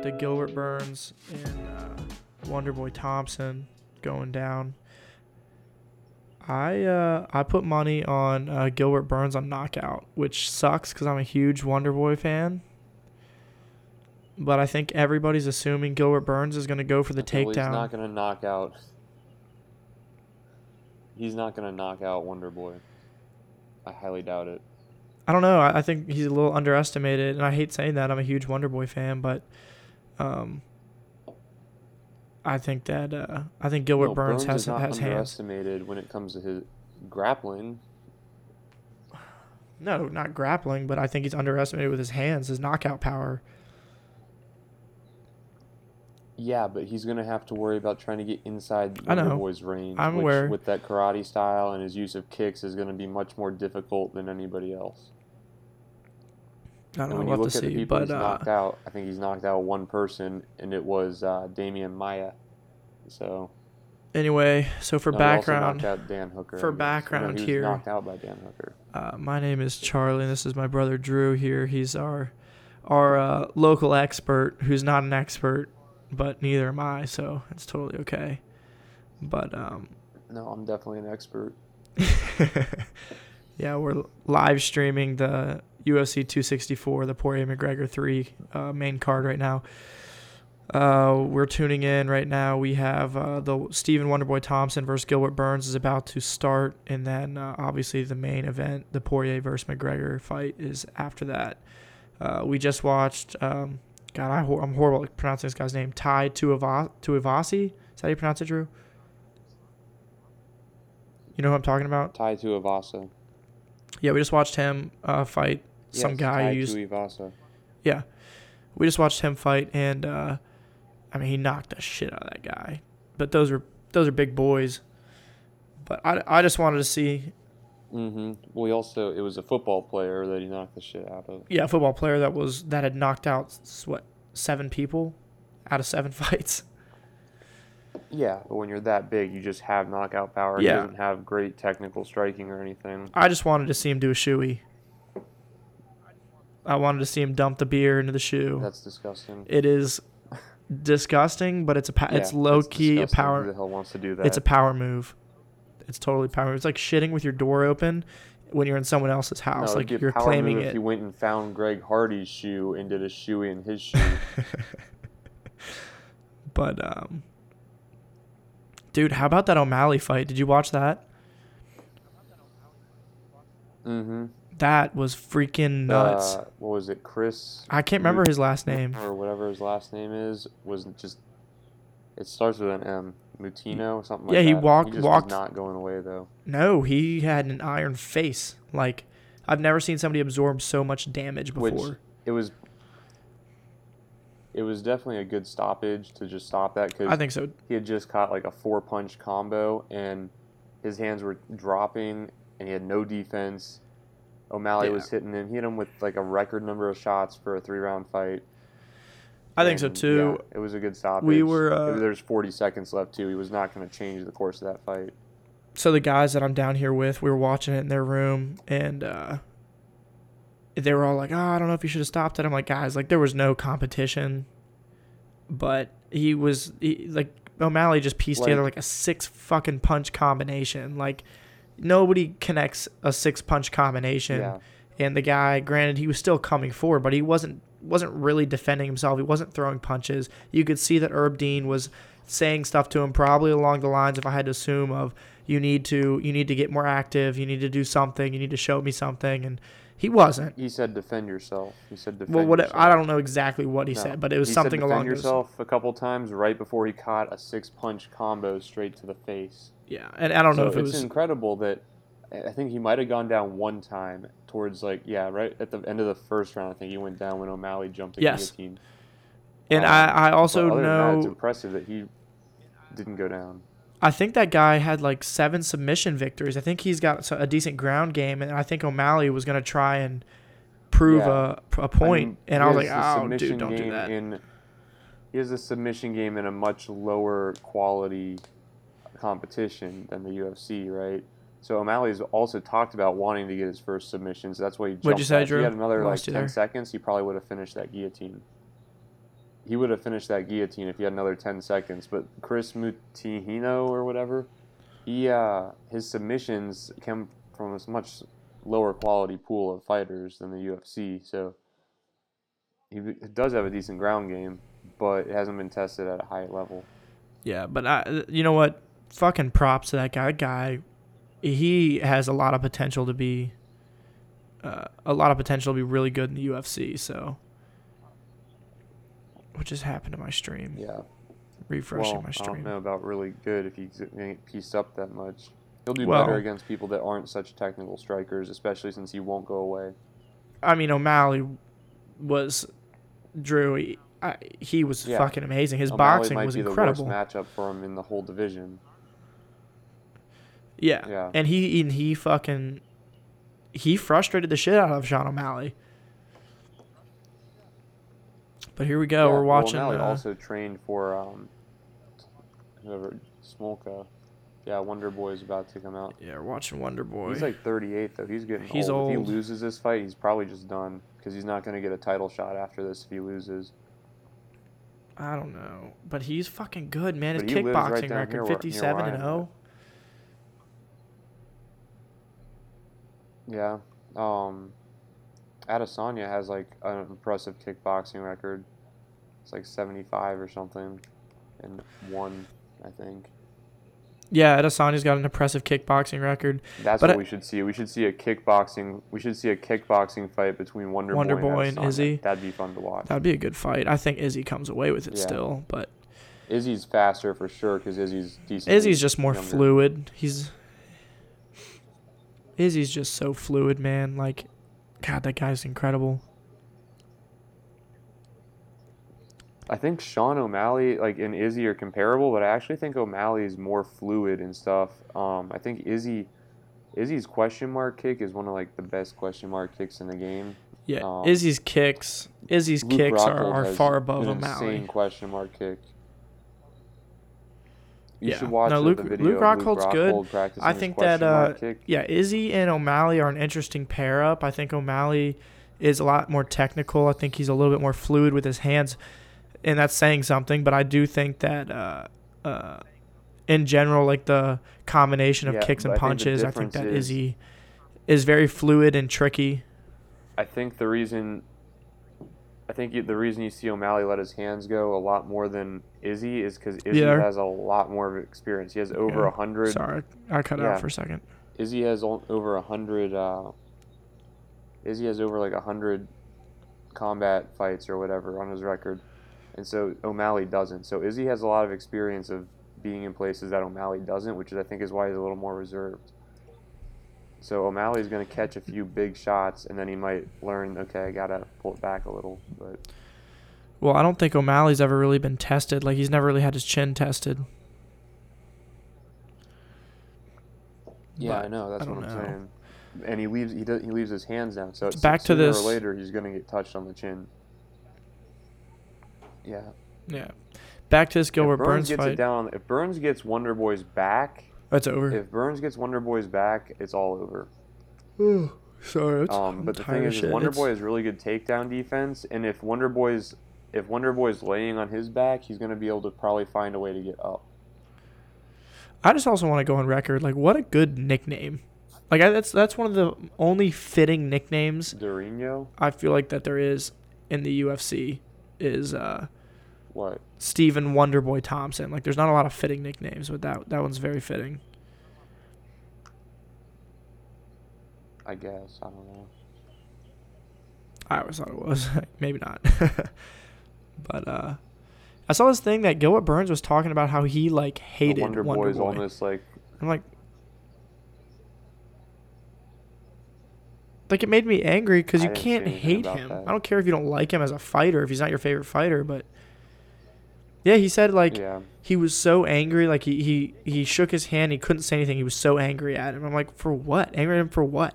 got the Gilbert Burns and uh, Wonderboy Thompson going down. I uh, I put money on uh, Gilbert Burns on knockout, which sucks because I'm a huge Wonderboy fan. But I think everybody's assuming Gilbert Burns is going to go for the Well, He's takedown. not gonna knock out. He's not gonna knock out Wonder Boy. I highly doubt it. I don't know. I, I think he's a little underestimated, and I hate saying that. I'm a huge Wonderboy fan, but um, I think that uh, I think Gilbert No, Burns, has has hands. underestimated when it comes to his grappling. No, not grappling, but I think he's underestimated with his hands, his knockout power. Yeah, but he's gonna have to worry about trying to get inside. Wonder Boy's range. I'm which, aware. With that karate style and his use of kicks is gonna be much more difficult than anybody else. I don't And know when you look to at the people but he's uh, knocked out, I think he's knocked out one person, and it was uh, Damian Maia. So anyway, so for no, background, knocked out Dan Hooker. for guess. No, background he here- knocked out by Dan Hooker. uh, my name is Charlie. and This is my brother Drew here. He's our our uh, local expert, who's not an expert, but neither am I, so it's totally okay. But um, No, I'm definitely an expert. yeah, we're live streaming the UFC 264, the Poirier McGregor 3 uh, main card right now. Uh, we're tuning in right now. We have uh, the Stephen Wonderboy Thompson versus Gilbert Burns is about to start, and then uh, obviously the main event, the Poirier versus McGregor fight, is after that. Uh, we just watched. Um, God, I, I'm horrible at pronouncing this guy's name. Tai Tuivasa. Tuivasi. Is that how you pronounce it, Drew? You know who I'm talking about? Tai Tuivasa. Yeah, we just watched him uh, fight some Yes, guy. Tuivasa. Yeah, we just watched him fight, and uh, I mean, he knocked the shit out of that guy. But those are those are big boys. But I, I just wanted to see, Mm-hmm. Well, he also it was a football player that he knocked the shit out of. yeah, a football player that was that had knocked out what seven people out of seven fights. Yeah, but when you're that big, you just have knockout power. Yeah. He doesn't have great technical striking or anything. I just wanted to see him do a shoey. I wanted to see him dump the beer into the shoe. That's disgusting. It is disgusting, but it's a pa- it's low key a power. Who the hell wants to do that? It's a power move. It's totally power. It's like shitting with your door open when you're in someone else's house. it'd like you're power claiming move it. If you went and found Greg Hardy's shoe and did a shoey in his shoe. But um, dude, how about that O'Malley fight? Did you watch that? mm-hmm. That was freaking nuts. Uh, what was it? Chris I can't remember his last name. or whatever his last name is was just. It starts with an M. Moutinho, or something like Yeah, that. he walked- just walked- not going away though. No, he had an iron face. Like I've never seen somebody absorb so much damage before. Which it was. It was definitely a good stoppage to just stop that because I think so. he had just caught like a four punch combo and his hands were dropping and he had no defense. O'Malley Yeah. was hitting him. He hit him with like a record number of shots for a three round fight. I think so too. yeah, it was a good stoppage. We were, uh, There's 40 seconds left too. He was not going to change the course of that fight. so the guys that I'm down here with, we were watching it in their room, and uh, they were all like, "Oh, I don't know if you should have stopped it." I'm like, guys, like there was no competition, but he was he, like O'Malley just pieced together Like- like a six fucking punch combination. Like nobody connects a six punch combination. Yeah. And the guy, granted, he was still coming forward, but he wasn't wasn't really defending himself. He wasn't throwing punches. You could see that Herb Dean was saying stuff to him, probably along the lines, if I had to assume, of you need to you need to get more active, you need to do something, you need to show me something, and he wasn't. He said defend yourself. He said defend Well, what yourself. I don't know exactly what he No. said, but it was He said something defend along those. yourself a couple times right before he caught a six punch combo straight to the face. Yeah, and I don't know so if it it's was. incredible that I think he might have gone down one time towards like yeah right at the end of the first round. I think he went down when O'Malley jumped the Yes. guillotine. and um, I, I also than that, it's know. impressive that he didn't go down. I think that guy had like seven submission victories. I think he's got a decent ground game, and I think O'Malley was going to try and prove Yeah. a, a point. I mean, and I was like, oh, dude, don't do that. In, he has a submission game in a much lower quality competition than the UFC, right? So O'Malley's also talked about wanting to get his first submission, so that's why he jumped. What'd you say, that. If he had another like ten there. seconds, he probably would have finished that guillotine. He would have finished that guillotine if he had another 10 seconds. But Kris Moutinho or whatever, he uh, his submissions come from a much lower quality pool of fighters than the UFC. So he does have a decent ground game, but it hasn't been tested at a high level. Yeah, but I, you know what? Fucking props to that guy. Guy, he has a lot of potential to be, uh, a lot of potential to be really good in the UFC. So, what just happened to my stream? Yeah. Refreshing well, my I stream. don't know about really good if he's ain't pieced up that much. He'll do Well- better against people that aren't such technical strikers, especially since he won't go away. I mean, O'Malley was Drew. He, I, he was Yeah. fucking amazing. His O'Malley boxing might was be incredible. the worst matchup for him in the whole division. Yeah. Yeah. And he and he fucking he frustrated the shit out of Sean O'Malley. But here we go. Yeah, We're watching. well. O'Malley uh, also trained for um, whoever Smolka. Yeah, Wonder Boy is about to come out. yeah, we're watching Wonder Boy. He's like 38 though. He's getting He's old. If he loses this fight, he's probably just done because he's not going to get a title shot after this if he loses. I don't know, but he's fucking good, man. His lives right kickboxing record, here where- near fifty-seven where and I'm zero. Yeah. Um, Adesanya has like an impressive kickboxing record. It's like 75 or something, and one, I think. Yeah, Adesanya's got an impressive kickboxing record. That's But what I- we should see. We should see a kickboxing. We should see a kickboxing fight between Wonder, Wonder Boy, Boy and, and Izzy. That'd be fun to watch. That'd be a good fight. I think Izzy comes away with it Yeah. still, but Izzy's faster for sure because Izzy's decent. Izzy's just more younger. fluid. He's Izzy's just so fluid, man. Like, God, that guy's incredible. I think Sean O'Malley, like and Izzy, are comparable, but I actually think O'Malley is more fluid and stuff. Um, I think Izzy, Izzy's question mark kick is one of like the best question mark kicks in the game. Yeah, Um, Izzy's kicks, Izzy's Luke kicks are, Rockhold are has far above O'Malley. Insane question mark kick. You Yeah. should watch No, Luke, the Luke- video. Luke of Rockhold's good. Rockhold practicing I think that, uh, kick. Yeah, Izzy and O'Malley are an interesting pair up. I think O'Malley is a lot more technical. I think he's a little bit more fluid with his hands, and that's saying something. But I do think that, uh, uh, in general, like the combination of Yeah, kicks and but I think punches, I think that Izzy is very fluid and tricky. I think the reason, I think the reason you see O'Malley let his hands go a lot more than Izzy is because Izzy Yeah. has a lot more of experience. He has over Yeah. a hundred. Sorry, I cut Yeah. out for a second. Izzy has over a hundred. Uh, Izzy has over like a hundred combat fights or whatever on his record, and so O'Malley doesn't. So Izzy has a lot of experience of being in places that O'Malley doesn't, which is I think is why he's a little more reserved. So O'Malley's going to catch a few big shots, and then he might learn. Okay, I gotta pull it back a little. But Well, I don't think O'Malley's ever really been tested. Like he's never really had his chin tested. yeah, But I know that's I what I'm know. saying. And he leaves. He does. He leaves his hands down. So it's Back to this- or later, he's going to get touched on the chin. Yeah. Yeah. Back to this Gilbert if Burns, Burns, gets fight. it down, if Burns gets Wonder Boy's back, That's over. if Burns gets Wonder Boy's back, it's all over. Oh, sorry. Um, but the thing is. Wonder It's- Boy has really good takedown defense, and if Wonder Boy's if Wonder Boy's laying on his back, he's going to be able to probably find a way to get up. I just also want to go on record. Like, what a good nickname. Like, I, that's that's one of the only fitting nicknames Dorino, I feel like that there is in the UFC is uh, what? Stephen Wonderboy Thompson. Like, there's not a lot of fitting nicknames, but that that one's very fitting. I guess I don't know. I always thought it was. Maybe not. but uh, I saw this thing that Gilbert Burns was talking about how he like The hated Wonder, Wonder, Boy is Boy. almost like I'm like, like it made me angry because you can't hate him. that. I don't care if you don't like him as a fighter, if he's not your favorite fighter, but yeah, he said like yeah. he was so angry, like he he he shook his hand, he couldn't say anything. He was so angry at him. I'm like, for what? Angry at him for what?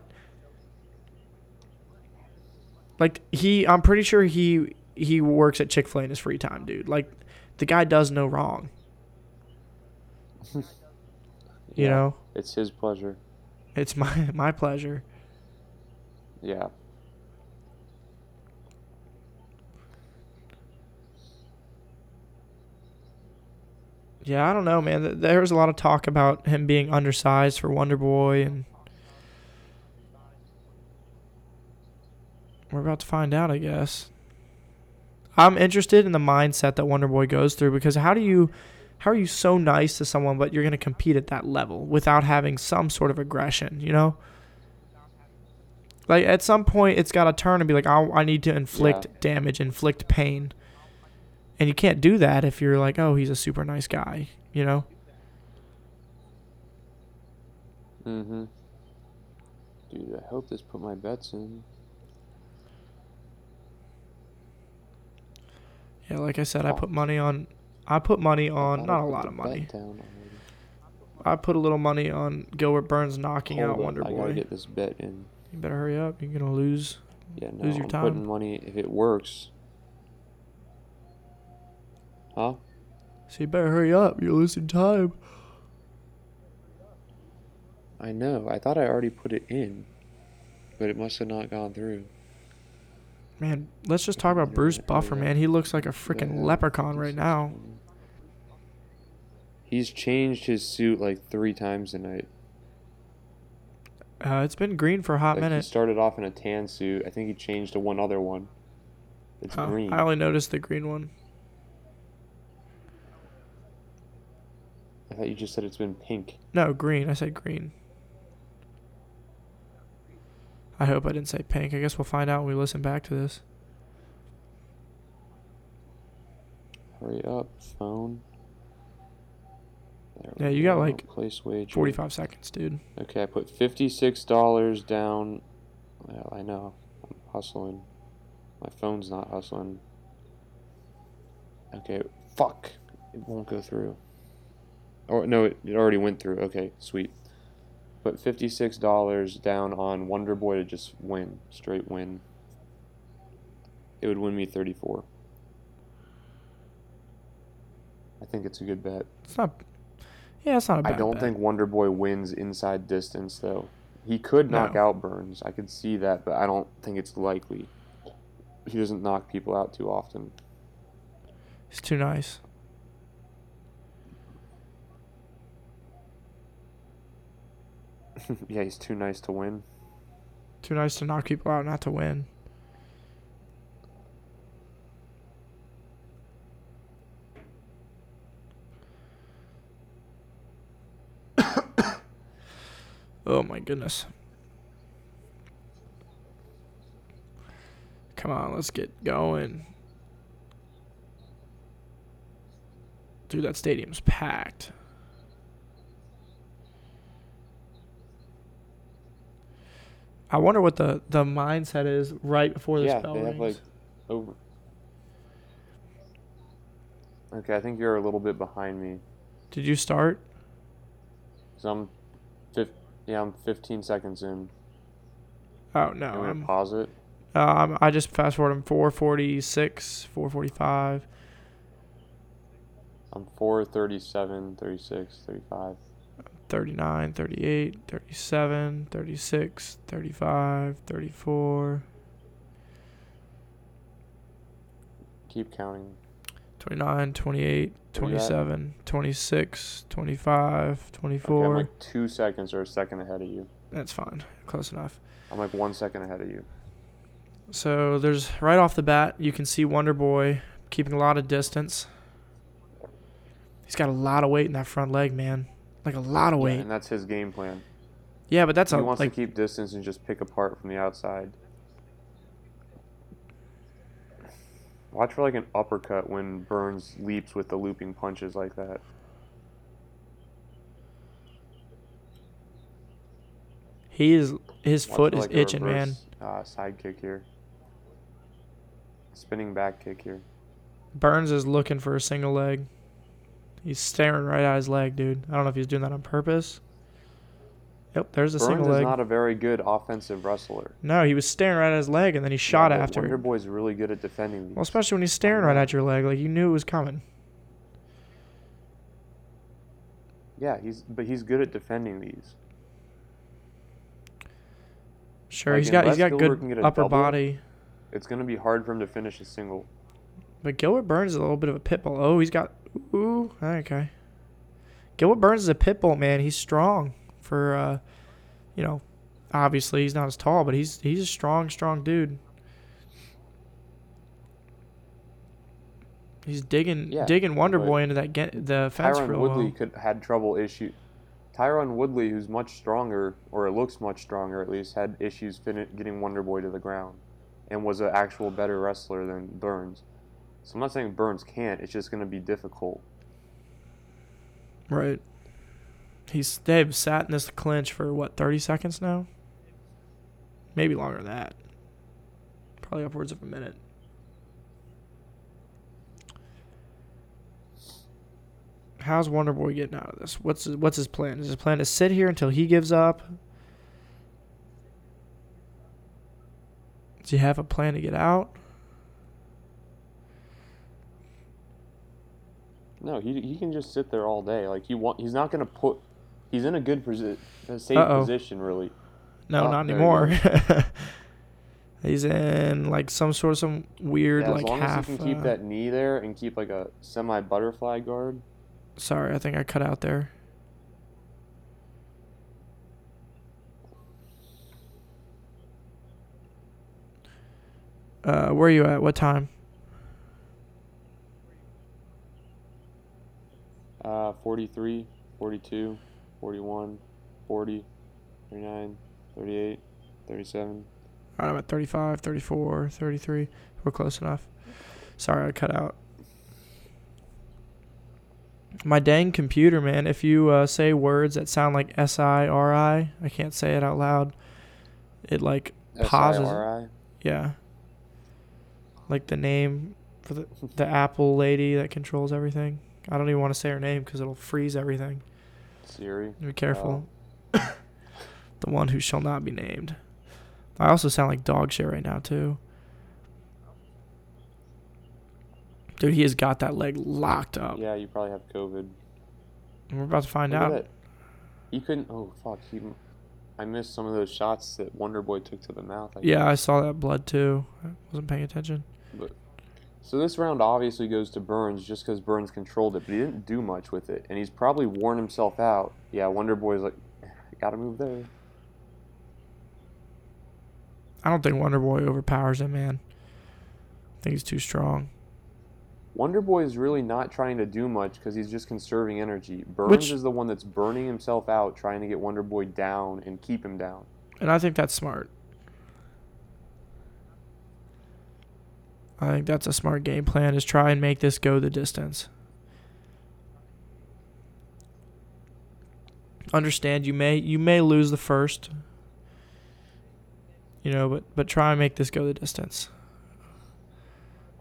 Like he, I'm pretty sure he he works at Chick Fil A in his free time, dude. Like the guy does no wrong. You Yeah. know, It's his pleasure. it's my my pleasure. Yeah. Yeah, I don't know, man. Th- There was a lot of talk about him being undersized for Wonder Boy, and we're about to find out, I guess. I'm interested in the mindset that Wonder Boy goes through because how do you, how are you so nice to someone, but you're gonna compete at that level without having some sort of aggression, you know? Like at some point, it's got to turn and be like, I, I need to inflict Yeah. damage, inflict pain. And you can't do that if you're like, oh, he's a super nice guy, you know? Mm-hmm. Dude, I hope this put my bets in. Yeah, like I said, I put money on. I put money on not a lot of money. I put a little money on Gilbert Burns knocking Hold out Wonder I gotta Boy. get this bet in. You better hurry up. You're gonna lose. Yeah, no, Lose your I'm time. putting money if it works. Huh? So you better hurry up. You're losing time. I know. I thought I already put it in, but it must have not gone through. Man, let's just talk about Bruce Buffer, man. He looks like a freaking leprechaun right now. He's changed his suit like three times tonight. Uh, it's been green for a hot Like he minute. started off in a tan suit. I think he changed to one other one. It's green. I only noticed the green one. I thought you just said it's been pink. No, green. I said green. I hope I didn't say pink. I guess we'll find out when we listen back to this. Hurry up, phone. There Yeah, you got, like, place wager. 45 seconds, dude. Okay, I put fifty-six dollars down. Well, I know. I'm hustling. My phone's not hustling. Okay, fuck. It won't go through. Or no, it, it already went through. Okay, sweet. Put fifty-six dollars down on Wonder Boy to just win, straight win. It would win me thirty-four. I think it's a good bet. It's not. Yeah, it's not a bad I don't bet. think Wonder Boy wins inside distance though. He could knock No. out Burns. I could see that, but I don't think it's likely. He doesn't knock people out too often. He's too nice. yeah, he's too nice to win. Too nice to knock people out, not to win. oh my goodness. Come on, let's get going. Dude, that stadium's packed. I wonder what the, the mindset is right before this yeah, bell they rings. have like over. Okay, I think you're a little bit behind me. Did you start? So I'm, fif- yeah, I'm 15 seconds in. Oh no, I'm, pause it? uh, I'm just fast forward. I'm 446, 445. I'm 4, 37, 36, 35. 39, 38, 37, 36, 35, 34, Keep counting. 29, 28, Where you at? 27, 26, 25, Okay, 24. I'm like two seconds or a second ahead of you. That's fine. Close enough. I'm like one second ahead of you. So there's right off the bat, you can see Wonder Boy keeping a lot of distance. He's got a lot of weight in that front leg, man. Like a lot of Yeah, weight. and that's his game plan. Yeah, but that's he a wants like to keep distance and just pick apart from the outside. Watch for like an uppercut when Burns leaps with the looping punches like that. he is his Watch foot is like, itching, man. Uh, side kick here. Spinning back kick here. Burns is looking for a single leg. He's staring right at his leg, dude. I don't know if he's doing that on purpose. Yep, there's a Burns single is leg. not a very good offensive wrestler. no, he was staring right at his leg and then he shot Yeah, after. Wonder Boy's really good at defending these. Well, especially when he's staring right at your leg, like you knew it was coming. yeah, he's but he's good at defending these. Sure, Like, he's got he's got Gilbert good upper double, body. It's gonna be hard for him to finish a single. But Gilbert Burns is a little bit of a pit bull. Oh, he's got. Ooh, okay. Gilbert Burns is a pit bull, man. He's strong for, uh, you know, obviously he's not as tall, but he's he's a strong, strong dude. He's digging Yeah, digging Wonder Boy into that get the fence Tyron real Woodley well. could had trouble issue. Tyron Woodley, who's much stronger, or it looks much stronger at least, had issues fin- getting Wonder Boy to the ground, and was an actual better wrestler than Burns. So I'm not saying Burns can't. It's just going to be difficult. Right. He's they've sat in this clinch for what thirty seconds now. Maybe longer than that. Probably upwards of a minute. How's Wonder Boy getting out of this? What's his, what's his plan? Is his plan to sit here until he gives up? Does he have a plan to get out? No, he, he can just sit there all day. Like he want, he's not going to put. He's in a good position, safe Uh-oh. position, really. No, Oh, not you anymore. He's in like some sort of some weird Yeah, as like long half. as he can keep uh, that knee there and keep like a semi butterfly guard. Sorry, I think I cut out there. Uh, where are you at? What time? Uh, 43, 42, 41, 40, 39, 38, 37. All right, I'm at 35, 34, 33. We're close enough. Sorry, I cut out. My dang computer, man. If you uh, say words that sound like S I R I, I can't say it out loud. It like pauses. SIRI. Yeah. Like the name for the the Apple lady that controls everything. I don't even want to say her name because it'll freeze everything. Siri. Be careful. Uh, the one who shall not be named. I also sound like dog shit right now too. Dude, he has got that leg locked up. Yeah, you probably have COVID. And we're about to find Look out. You couldn't. Oh fuck! He. I missed some of those shots that Wonder Boy took to the mouth. I Yeah, think. I saw that blood too. I wasn't paying attention. So this round obviously goes to Burns just because Burns controlled it, but he didn't do much with it, and he's probably worn himself out. Yeah, Wonder Boy's like, eh, gotta move there. I don't think Wonder Boy overpowers him, man. I think he's too strong. Wonder Boy is really not trying to do much because he's just conserving energy. Burns Which- is the one that's burning himself out, trying to get Wonder Boy down and keep him down. And I think that's smart. I think that's a smart game plan is try and make this go the distance. Understand you may you may lose the first. You know, but but try and make this go the distance.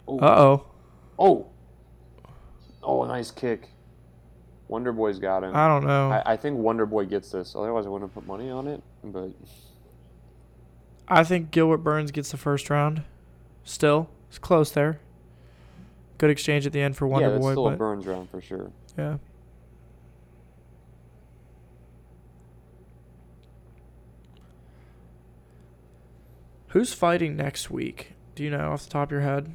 Uh oh. oh, oh, nice kick. Wonder Boy's got him. I don't know. I, I think Wonder Boy gets this. Otherwise, I wouldn't have put money on it. But I think Gilbert Burns gets the first round. Still, it's close there. Good exchange at the end for Wonder yeah, Boy, still a Burns round for sure. yeah. Who's fighting next week? Do you know off the top of your head?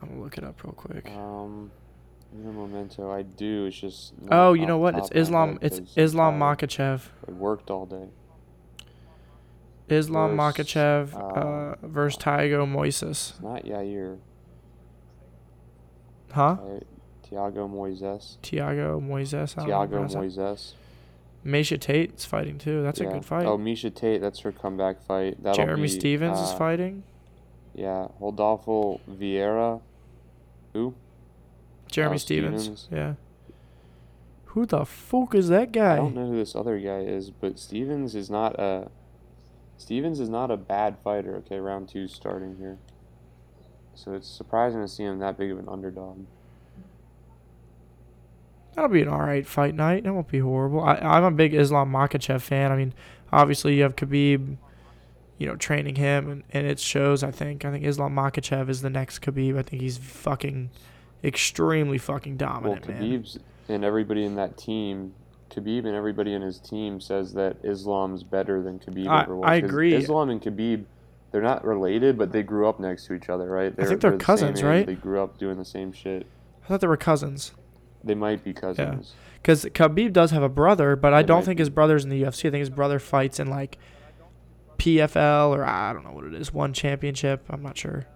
I'm gonna look it up real quick. Um, the memento, I do. It's just. Oh, you know what? It's Islam. It's Islam. Makhachev. I worked all day. Islam Versus, Makhachev uh, uh, versus Thiago Moises. Not Yair. Huh? Thiago Moises. Thiago Moises. Thiago how to pronounce Moises. Miesha Tate's fighting too. That's a good fight. Oh, Miesha Tate. That's her comeback fight. That'll Jeremy be, Stephens is uh, fighting. Yeah, Rodolfo Vieira. Who? Jeremy Stephens. Stephens. Yeah. Who the fuck is that guy? I don't know who this other guy is, but Stephens is not a. Stephens is not a bad fighter. Okay, round two starting here. So it's surprising to see him that big of an underdog. That'll be an alright fight night. That won't be horrible. I, I'm a big Islam Makhachev fan. I mean, obviously you have Khabib, you know, training him, and, and it shows. I think. I think Islam Makhachev is the next Khabib. I think he's fucking, extremely fucking Well, dominant, man. Khabib's and everybody in that team, Khabib and everybody in his team says that Islam's better than Khabib I-. I agree. Islam and Khabib, they're not related, but they grew up next to each other, right? I think they're the same cousins, age, right? They grew up doing the same shit. I thought they were cousins. They might be cousins. Because Khabib does have a brother, but I don't think be. his brother's in the UFC. I think his brother fights in like PFL or I don't know what it is, one championship. I'm not sure.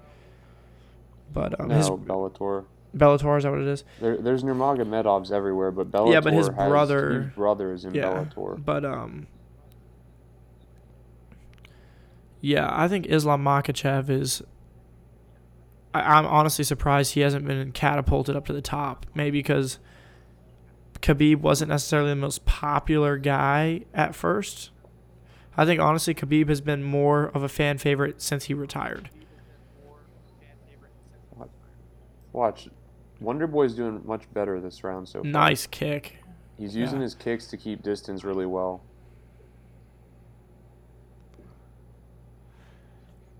But um, no, his Bellator. Bellator is that what it is? There, there's Nurmagomedovs everywhere, but Bellator Yeah, but his brother- two brothers in Yeah, Bellator. but um, yeah, I think Islam Makhachev is. I, I'm honestly surprised he hasn't been catapulted up to the top. Maybe because Khabib wasn't necessarily the most popular guy at first. I think honestly, Khabib has been more of a fan favorite since he retired. Watch, Wonder Boy's doing much better this round so far. Nice kick. He's using Yeah. his kicks to keep distance really well.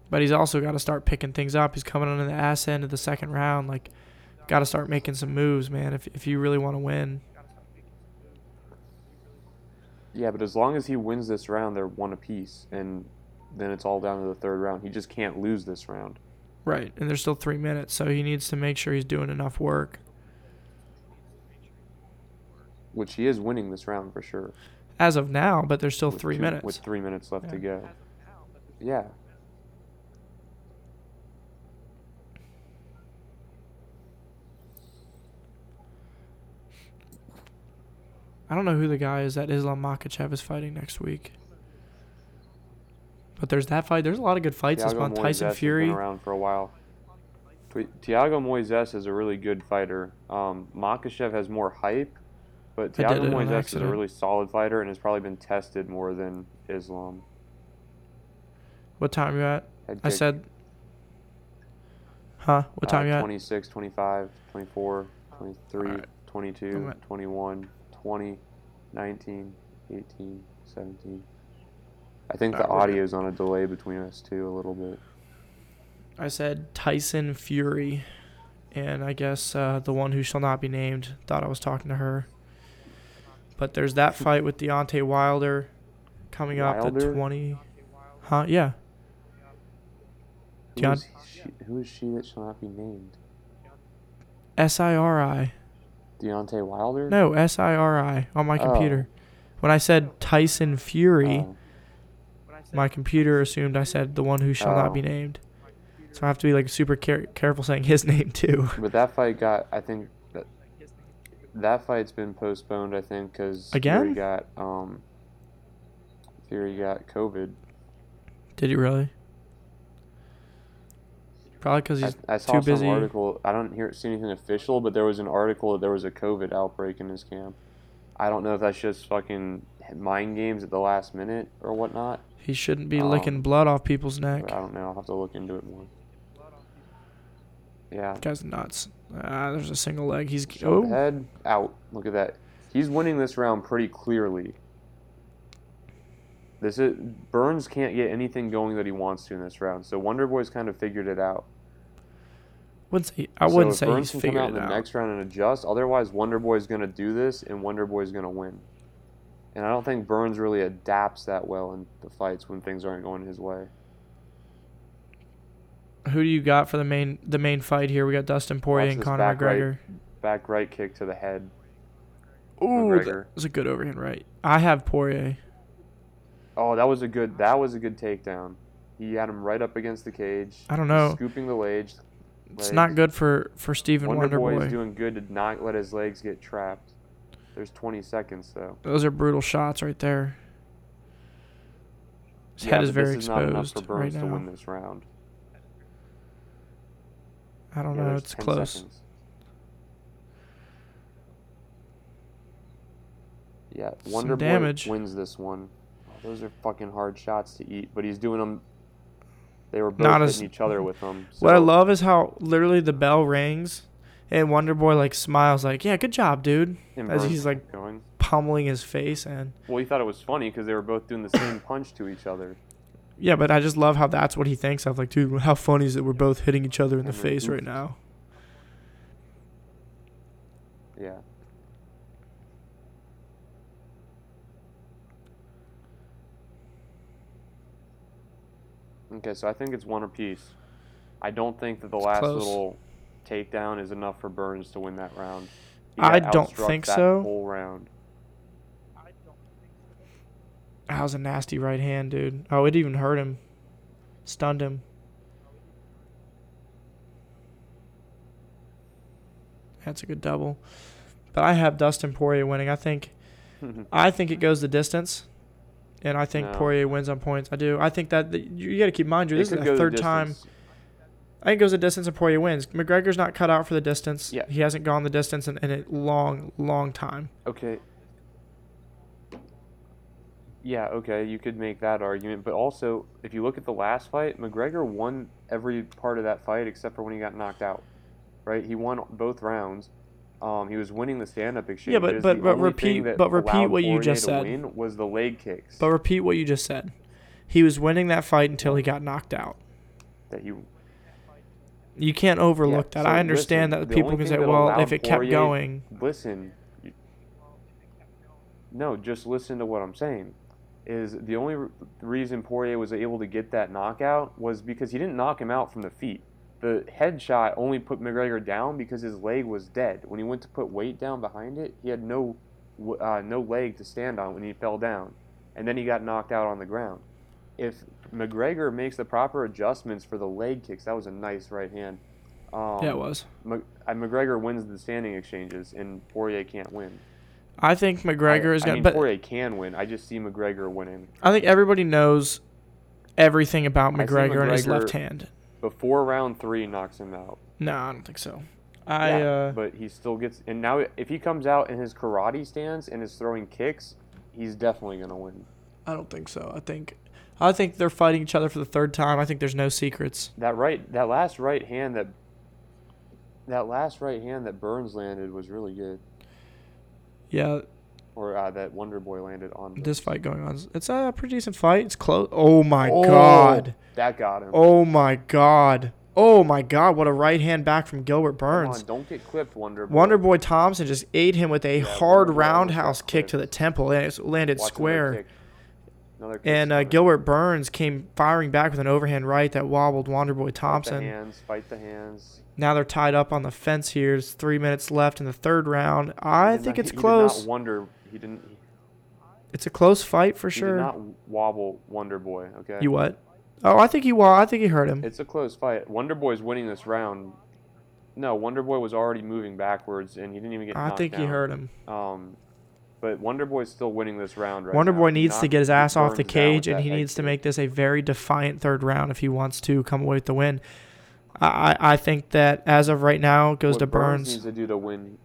But he's also got to start picking things up. He's coming on the ass end of the second round. Like, got to start making some moves, man. If if you really want to win. Yeah, but as long as he wins this round, they're one apiece, and then it's all down to the third round. He just can't lose this round. Right, and there's still three minutes, so he needs to make sure he's doing enough work. Which he is winning this round for sure. As of now, but there's still with three two- minutes. With three minutes left to Yeah. go. Yeah. I don't know who the guy is that Islam Makhachev is fighting next week. But there's that fight. There's a lot of good fights this Thiago month. Tyson Moises has Fury. been around for a while. Thiago Moises is a really good fighter. Um, Makhachev has more hype, but I did Thiago it Moises is a really solid fighter and has probably been tested more than Islam. What time are you at? I said. Huh? What time uh, you at? 26, 25, 24, 23, Alright. 22, 21, 20, 19, 18, 17. I think the Alright, we're audio's on a delay between us too a little bit. I said Tyson Fury, and I guess uh, the one who shall not be named thought I was talking to her. But there's that fight with Deontay Wilder coming up the 20. Huh? Yeah. Who Deont- is, she, who is she that shall not be named? S I R I. Deontay Wilder? No, S I R I on my Oh. computer. When I said Tyson Fury, Oh. My computer assumed I said the one who shall not be Oh. named. So I have to be like super care- careful saying his name too. But that fight got, I think, that that fight's been postponed. I think because Again? Fury got um, Fury got COVID. Did he really? Probably because he's I, I saw too some busy. article. I don't hear see anything official, but there was an article that there was a COVID outbreak in his camp. I don't know if that's just fucking mind games at the last minute or whatnot. He shouldn't be Um, licking blood off people's neck. I don't know. I'll have to look into it more. Yeah. Guy's nuts. Ah, there's a single leg. He's oh head out. Look at that. He's winning this round pretty clearly. This is Burns can't get anything going that he wants to in this round. So Wonder Boy's kind of figured it out. wouldn't say I so wouldn't if say Burns he's can come out figured in the out. next round and adjust. Otherwise, Wonder Boy's gonna do this, and Wonder Boy's gonna win. And I don't think Burns really adapts that well in the fights when things aren't going his way. Who do you got for the main the main fight here? We got Dustin Poirier and Conor back right. McGregor. Back right kick to the head. Ooh, that was a good overhand right. I have Poirier. Oh, that was a good. That was a good takedown. He had him right up against the cage. I don't know. Scooping the leg. It's not good for for Stephen Wonder, Wonderboy. Boy is doing good to not let his legs get trapped. There's 20 seconds though. Those are brutal shots right there. His Yeah, head is very this is not enough for exposed Burns right to win this round. I don't Yeah, know. It's close. seconds. Yeah, Wonder Boy damage. wins this one. Oh, those are fucking hard shots to eat, but he's doing them. They were both Not hitting as- each other with them. What I love is how literally the bell rings, and Wonder Boy like smiles like, "Yeah, good job, dude," and as Burns he's like going. pummeling his face and. Well, he thought it was funny because they were both doing the same punch to each other. Yeah, but I just love how that's what he thinks of. Like, dude, how funny is it? We're both hitting each other in the face right now. Yeah. Okay, so I think it's one apiece. I don't think that the last close. little takedown is enough for Burns to win that round. I don't think that so. Whole round. That was a nasty right hand, dude. Oh, it even hurt him. Stunned him. That's a good double. But I have Dustin Poirier winning. I think I think it goes the distance. And I think No. Poirier wins on points. I do. I think that the, you, you got to keep in mind. It This is the go the third time. I think it goes the distance and Poirier wins. McGregor's not cut out for the distance. Yeah. He hasn't gone the distance in, in a long, long time. Okay. Yeah, okay, you could make that argument, but also if you look at the last fight, McGregor won every part of that fight except for when he got knocked out. Right? He won both rounds. Um, he was winning the stand-up exchange. Yeah, but- but- but repeat- but repeat what you just said. Win was the leg kicks But repeat what you just said. He was winning that fight until he got knocked out. that he. You can't overlook Yeah, that. so I understand listen, that people can say, well, if it kept Poirier- going. Listen. No, just listen to what I'm saying. Is the only r- reason Poirier was able to get that knockout was because he didn't knock him out from the feet. The headshot only put McGregor down because his leg was dead. When he went to put weight down behind it, he had no uh, no leg to stand on when he fell down, and then he got knocked out on the ground. If McGregor makes the proper adjustments for the leg kicks, that was a nice right hand. Um, yeah, it was. Mc- uh, McGregor wins the standing exchanges, and Poirier can't win. I think McGregor I, is I going mean, to. But Poirier can win. I just see McGregor winning. I think everybody knows everything about I see McGregor, and his left hand. Before round three knocks him out. No, I don't think so. I Yeah, uh, but he still gets. And now, if he comes out in his karate stance and is throwing kicks, he's definitely gonna win. I don't think so. I think I think they're fighting each other for the third time. I think there's no secrets. That right, that last right hand that. That last right hand that Burns landed was really good, Yeah, or uh, that Wonder Boy landed on. this fight going on. It's a pretty decent fight. It's close. Oh my Oh, god. that got him. Oh my god. Oh my god, what a right hand back from Gilbert Come Burns. on, don't get clipped, Wonder Boy. Wonder Boy Thompson just ate him with a Yeah, hard roundhouse kick to the temple and it landed Watch square. Another And uh. Gilbert Burns came firing back with an overhand right that wobbled Wonder Boy Fight the Thompson. hands, fight the hands. Now they're tied up on the fence here. There's three minutes left in the third round. I He think not- it's he Did close. not wonder. He didn't. He, It's a close fight for he sure. did not wobble Wonder Boy. Okay. You what? Oh, I think he wa- I think he hurt him. It's a close fight. Wonder Boy's winning this round. No, Wonder Boy was already moving backwards, and he didn't even get. I think he hurt him. Um, but Wonder Boy's still winning this round right Wonder now. Boy needs to get his ass off the Burns down with cage, and he needs to make this a very defiant third round if he wants to come away with the win. I I think that as of right now it goes What to Burns Burns. needs to do to win.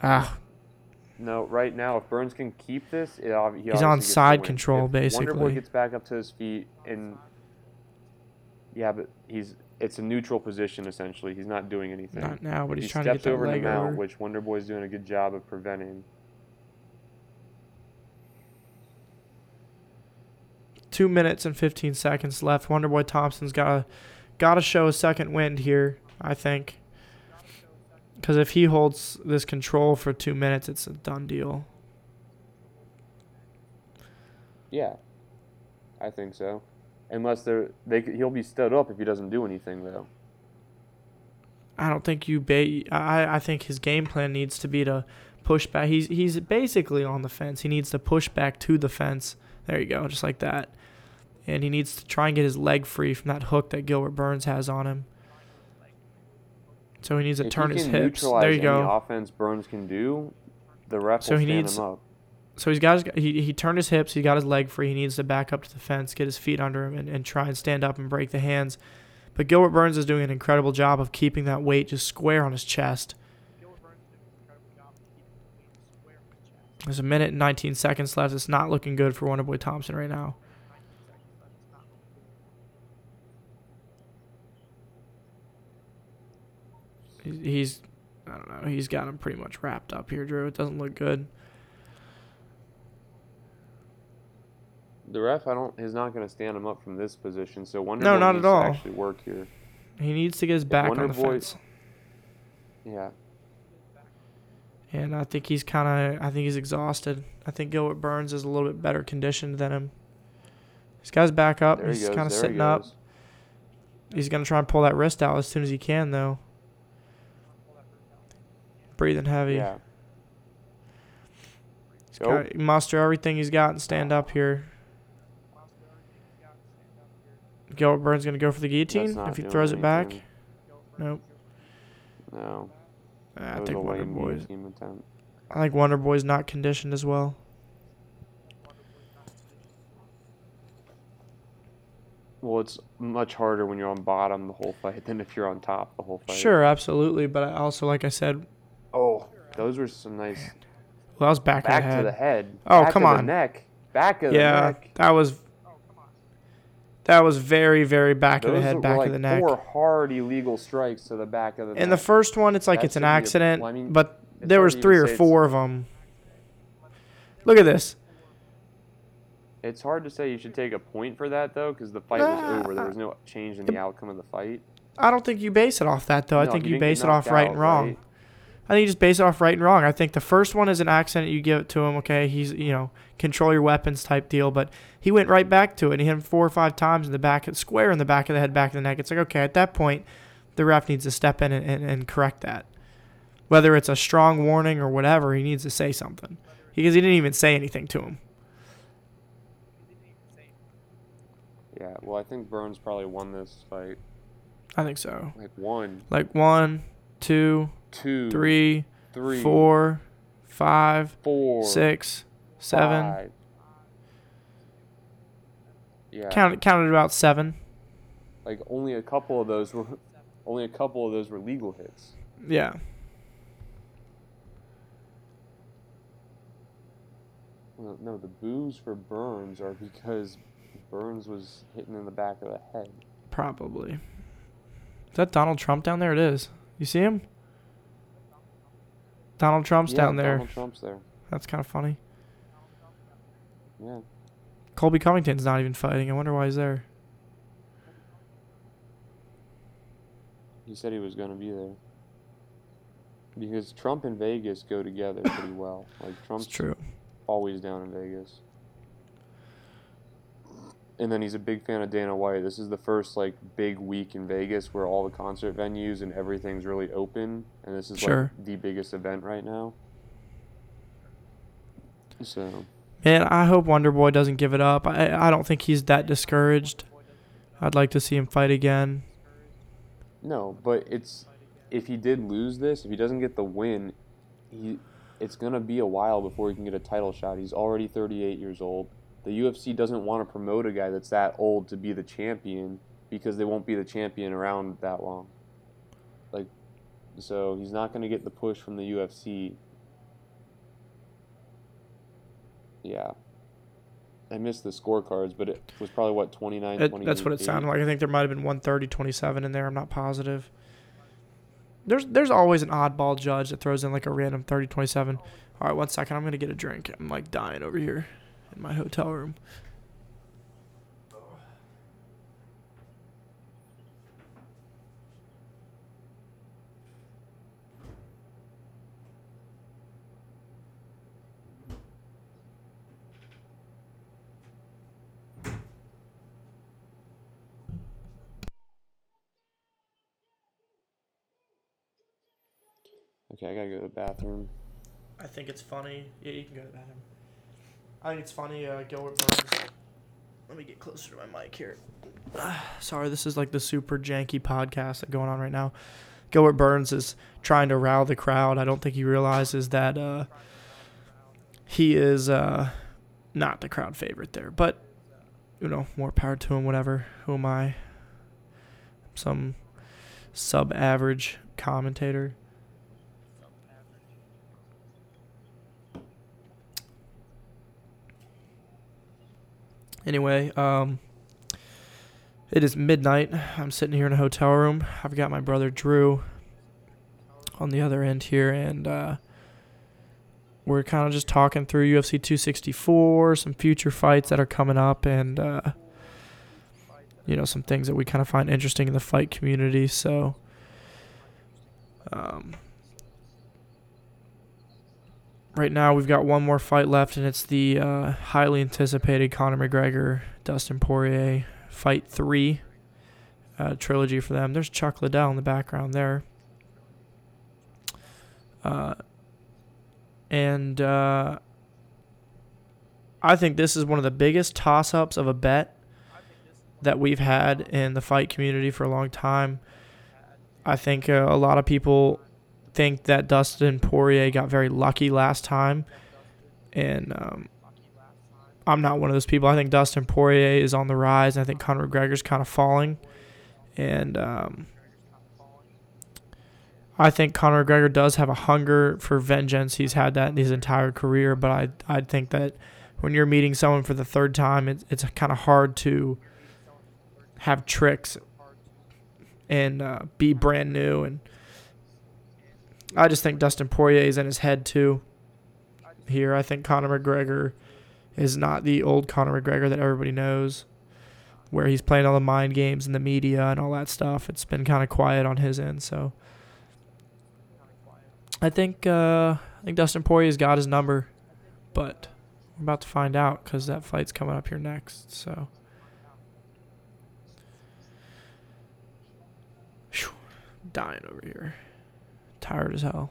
Ah, No, right now, if Burns can keep this, it, he He's on the side control, If basically. Boy gets back up to his feet, and yeah, but he's it's a neutral position essentially. He's not doing anything. not now, but he's he trying to steps get that over the leg mount, over. which Wonder Boy's doing a good job of preventing. Two minutes and 15 seconds left. Wonder Boy Thompson's got to got to show a second wind here. I think. Because if he holds this control for two minutes, it's a done deal. Yeah, I think so. Unless they're they he'll be stood up if he doesn't do anything though. I don't think you bait. I I think his game plan needs to be to push back. He's he's basically on the fence. He needs to push back to the fence. There you go, just like that. And he needs to try and get his leg free from that hook that Gilbert Burns has on him. So he needs to if turn his hips. There you go. offense Burns can do, the ref So he needs-. So he's got his, he he turned his hips. He got his leg free. He needs to back up to the fence, get his feet under him, and, and try and stand up and break the hands. But Gilbert Burns is doing an incredible job of keeping that weight just square on his chest. There's a minute and 19 seconds left. It's not looking good for Wonderboy Thompson right now. He's, he's I don't know. He's got him pretty much wrapped up here, Drew. It doesn't look good. The ref, I don't, is not going to stand him up from this position. So Wonder No, Boy not needs at all. To actually work here. He needs to get his back Wonder on the Boy- fence. Yeah, And I think he's kind of, I think he's exhausted. I think Gilbert Burns is a little bit better conditioned than him. This guy's back up. there he's goes. kind of sitting he up. He's going to try and pull that wrist out as soon as he can, though. Breathing heavy. Yeah. He's Go. gotta muster everything he's got and stand up here. Gilbert Burns gonna go for the guillotine if he throws it back. Nope. No. Uh, I think Wonder Boy's. I think Wonder Boy's not conditioned as well. Well, it's much harder when you're on bottom the whole fight than if you're on top the whole fight. Sure, absolutely, but I also, like I said, those were some nice well, that was back, back of the to the head. Oh, back come of the on. neck. Back of yeah, the neck. Yeah. That was. That was very, very back of the head, back like of the neck. four hard illegal strikes to the back of the In the first one, it's like That it's an be a- accident, well, I mean, but there was three or four of them. Look at this. It's hard to say you should take a point for that though, because the fight was over. There was no change in the outcome of the fight. I don't think you base it off that though. I think he you base it off knocked right out, and wrong. right? I think you just base it off right and wrong. I think the first one is an accident. You give it to him, okay? He's you know control your weapons type deal. But he went right back to it. and He hit him four or five times in the back, square in the back of the head, back of the neck. It's like okay, at that point, the ref needs to step in and, and, and correct that. Whether it's a strong warning or whatever, he needs to say something because he didn't even say anything to him. Yeah. Well, I think Burns probably won this fight. I think so. Like one, Like one, two, two, three, three, four, five, four, six, seven. five. Yeah. Counted counted about seven. Like only a couple of those were, only a couple of those were legal hits. Yeah. Well, no, the boos for Burns are because Burns was hitting in the back of the head. Probably. Is that Donald Trump down there? It is. You see him? Donald Trump's yeah, down there. Donald Trump's there. That's kind of funny. Yeah. Colby Covington's not even fighting. I wonder why he's there. He said he was going to be there. Because Trump and Vegas go together pretty well. Like Trump's It's true. always down in Vegas. And then he's a big fan of Dana White. This is the first like big week in Vegas where all the concert venues and everything's really open, and this is Sure. like the biggest event right now. So Man, I hope Wonder Boy doesn't give it up. I I don't think he's that discouraged. I'd like to see him fight again. no, but it's if he did lose this, if he doesn't get the win, he it's gonna be a while before he can get a title shot. He's already 38 years old. The UFC doesn't want to promote a guy that's that old to be the champion because they won't be the champion around that long. Like, so he's not gonna get the push from the UFC. Yeah. I missed the scorecards, but it was probably what 29 It, that's what it sounded like. I think there might have been 130 27 in there. I'm not positive. There's there's always an oddball judge that throws in like a random 30 27. All right, one second. I'm going to get a drink. I'm like dying over here my hotel room. Okay, I gotta go to the bathroom. I think it's funny. Yeah, you can go to the bathroom. I think it's funny. Uh, Gilbert Burns. Let me get closer to my mic here. Sorry, this is like the super janky podcast that going on right now. Gilbert Burns is trying to rile the crowd. I don't think he realizes that uh, he is uh, not the crowd favorite there. But you know, more power to him. Whatever. Who am I? Some sub-average commentator. Anyway, um, it is midnight. I'm sitting here in a hotel room. I've got my brother Drew on the other end here, and uh, we're kind of just talking through UFC 264, some future fights that are coming up, and uh, you know some things that we kind of find interesting in the fight community. So, um, right now we've got one more fight left, and it's the uh, highly anticipated Conor McGregor Dustin Poirier fight three uh, trilogy for them. There's Chuck Liddell in the background there. Uh, and uh, I think this is one of the biggest toss ups of a bet that we've had in the fight community for a long time. I think uh, a lot of people think that Dustin Poirier got very lucky last time. And um, I'm not one of those people. I think Dustin Poirier is on the rise. And I think Conor McGregor's kind of falling. And um, I think Conor McGregor does have a hunger for vengeance. He's had that in his entire career. But I, I think that when you're meeting someone for the third time, it, it's kind of hard to have tricks and uh, be brand new. And I just think Dustin Poirier is in his head too. Here, I think Conor McGregor is not the old Conor McGregor that everybody knows, where he's playing all the mind games and the media and all that stuff. It's been kind of quiet on his end, so I think uh, I think Dustin Poirier's got his number, but we're about to find out because that fight's coming up here next. So. Dying over here. Tired as hell.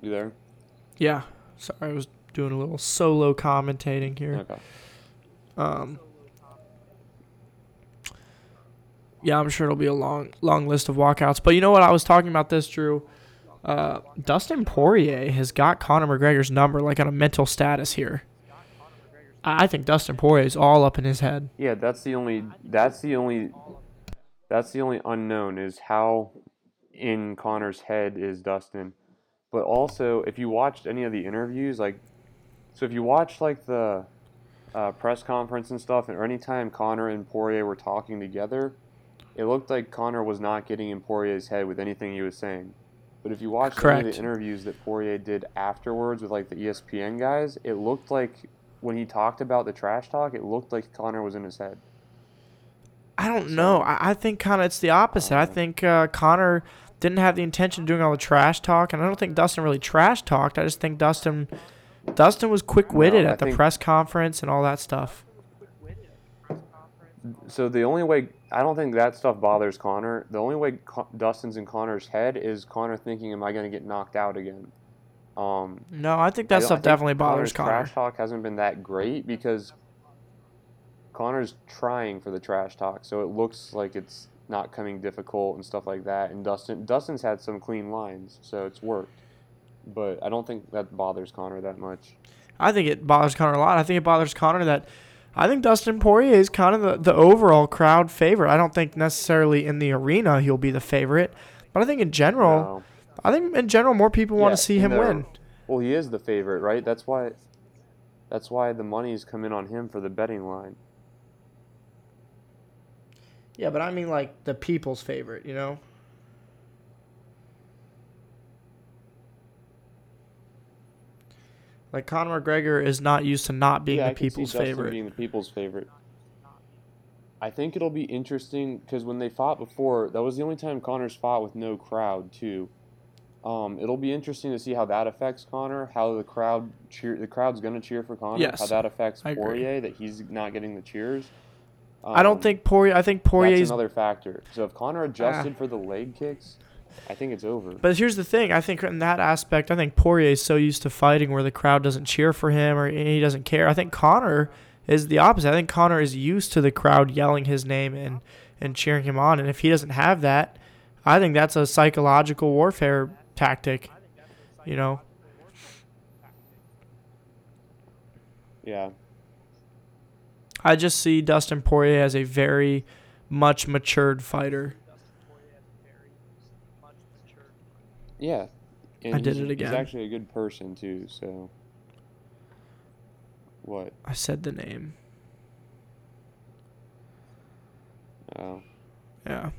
You there? Yeah. Sorry, I was doing a little solo commentating here. Okay. Um. Yeah, I'm sure it'll be a long, long list of walkouts. But you know what? I was talking about this, Drew. Uh, Dustin Poirier has got Conor McGregor's number, like on a mental status here. I think Dustin Poirier is all up in his head. Yeah, that's the only. That's the only. That's the only unknown is how in Conor's head is Dustin. But also, if you watched any of the interviews, like, so if you watched like the uh, press conference and stuff, or anytime Conor and Poirier were talking together, it looked like Conor was not getting in Poirier's head with anything he was saying. But if you watched any of the interviews that Poirier did afterwards with like the ESPN guys, it looked like when he talked about the trash talk, it looked like Conor was in his head. I don't know. I, I think kind of it's the opposite. I think uh, Conor didn't have the intention of doing all the trash talk, and I don't think Dustin really trash talked. I just think Dustin, Dustin was quick witted No, at the press conference and all that stuff. So the only way I don't think that stuff bothers Conor. The only way Con- Dustin's in Conor's head is Conor thinking, "Am I going to get knocked out again?" Um, No, I think that I stuff definitely bothers Conor's Conor. Trash talk hasn't been that great because Conor's trying for the trash talk, so it looks like it's not coming difficult and stuff like that. And Dustin, Dustin's had some clean lines, so it's worked. But I don't think that bothers Conor that much. I think it bothers Conor a lot. I think it bothers Conor that I think Dustin Poirier is kind of the, the overall crowd favorite. I don't think necessarily in the arena he'll be the favorite, but I think in general, No. I think in general more people want Yeah, to see him win. Well, he is the favorite, right? That's why. That's why the money's come in on him for the betting line. Yeah, but I mean like the people's favorite, you know? Like Conor McGregor is not used to not being yeah, the I can see people's Dustin favorite. being the people's favorite. I think it'll be interesting because when they fought before, that was the only time Conor's fought with no crowd too. Um, it'll be interesting to see how that affects Conor. How the crowd cheer, the crowd's gonna cheer for Conor. Yes, How that affects I agree. Poirier that he's not getting the cheers. I don't Um, think Poirier. I think that's Poirier's. another factor. So if Conor adjusted for the leg kicks, I think it's over. But here's the thing. I think in that aspect, I think Poirier is so used to fighting where the crowd doesn't cheer for him or he doesn't care. I think Conor is the opposite. I think Conor is used to the crowd yelling his name and and cheering him on. And if he doesn't have that, I think that's a psychological warfare tactic. You know. yeah. I just see Dustin Poirier as a very much matured fighter. Yeah. And I did it again. He's actually a good person too. So. What? I said the name. Oh, Yeah.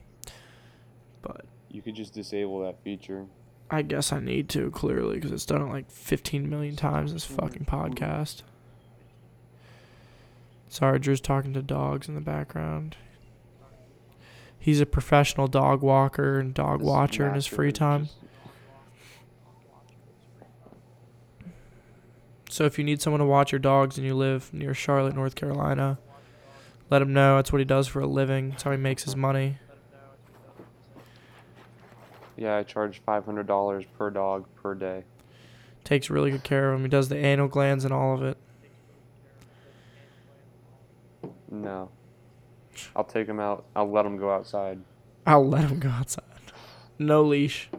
But you could just disable that feature. I guess I need to clearly because it's done it like 15 million times this fucking podcast. Sorry, Drew's talking to dogs in the background. He's a professional dog walker and dog This watcher in his free time. So if you need someone to watch your dogs and you live near Charlotte, North Carolina, let him know. That's what he does for a living. That's how he makes his money. Yeah, I charge five hundred dollars per dog per day. Takes really good care of him. He does the anal glands and all of it. No. I'll take him out. I'll let him go outside. I'll let him go outside. No leash.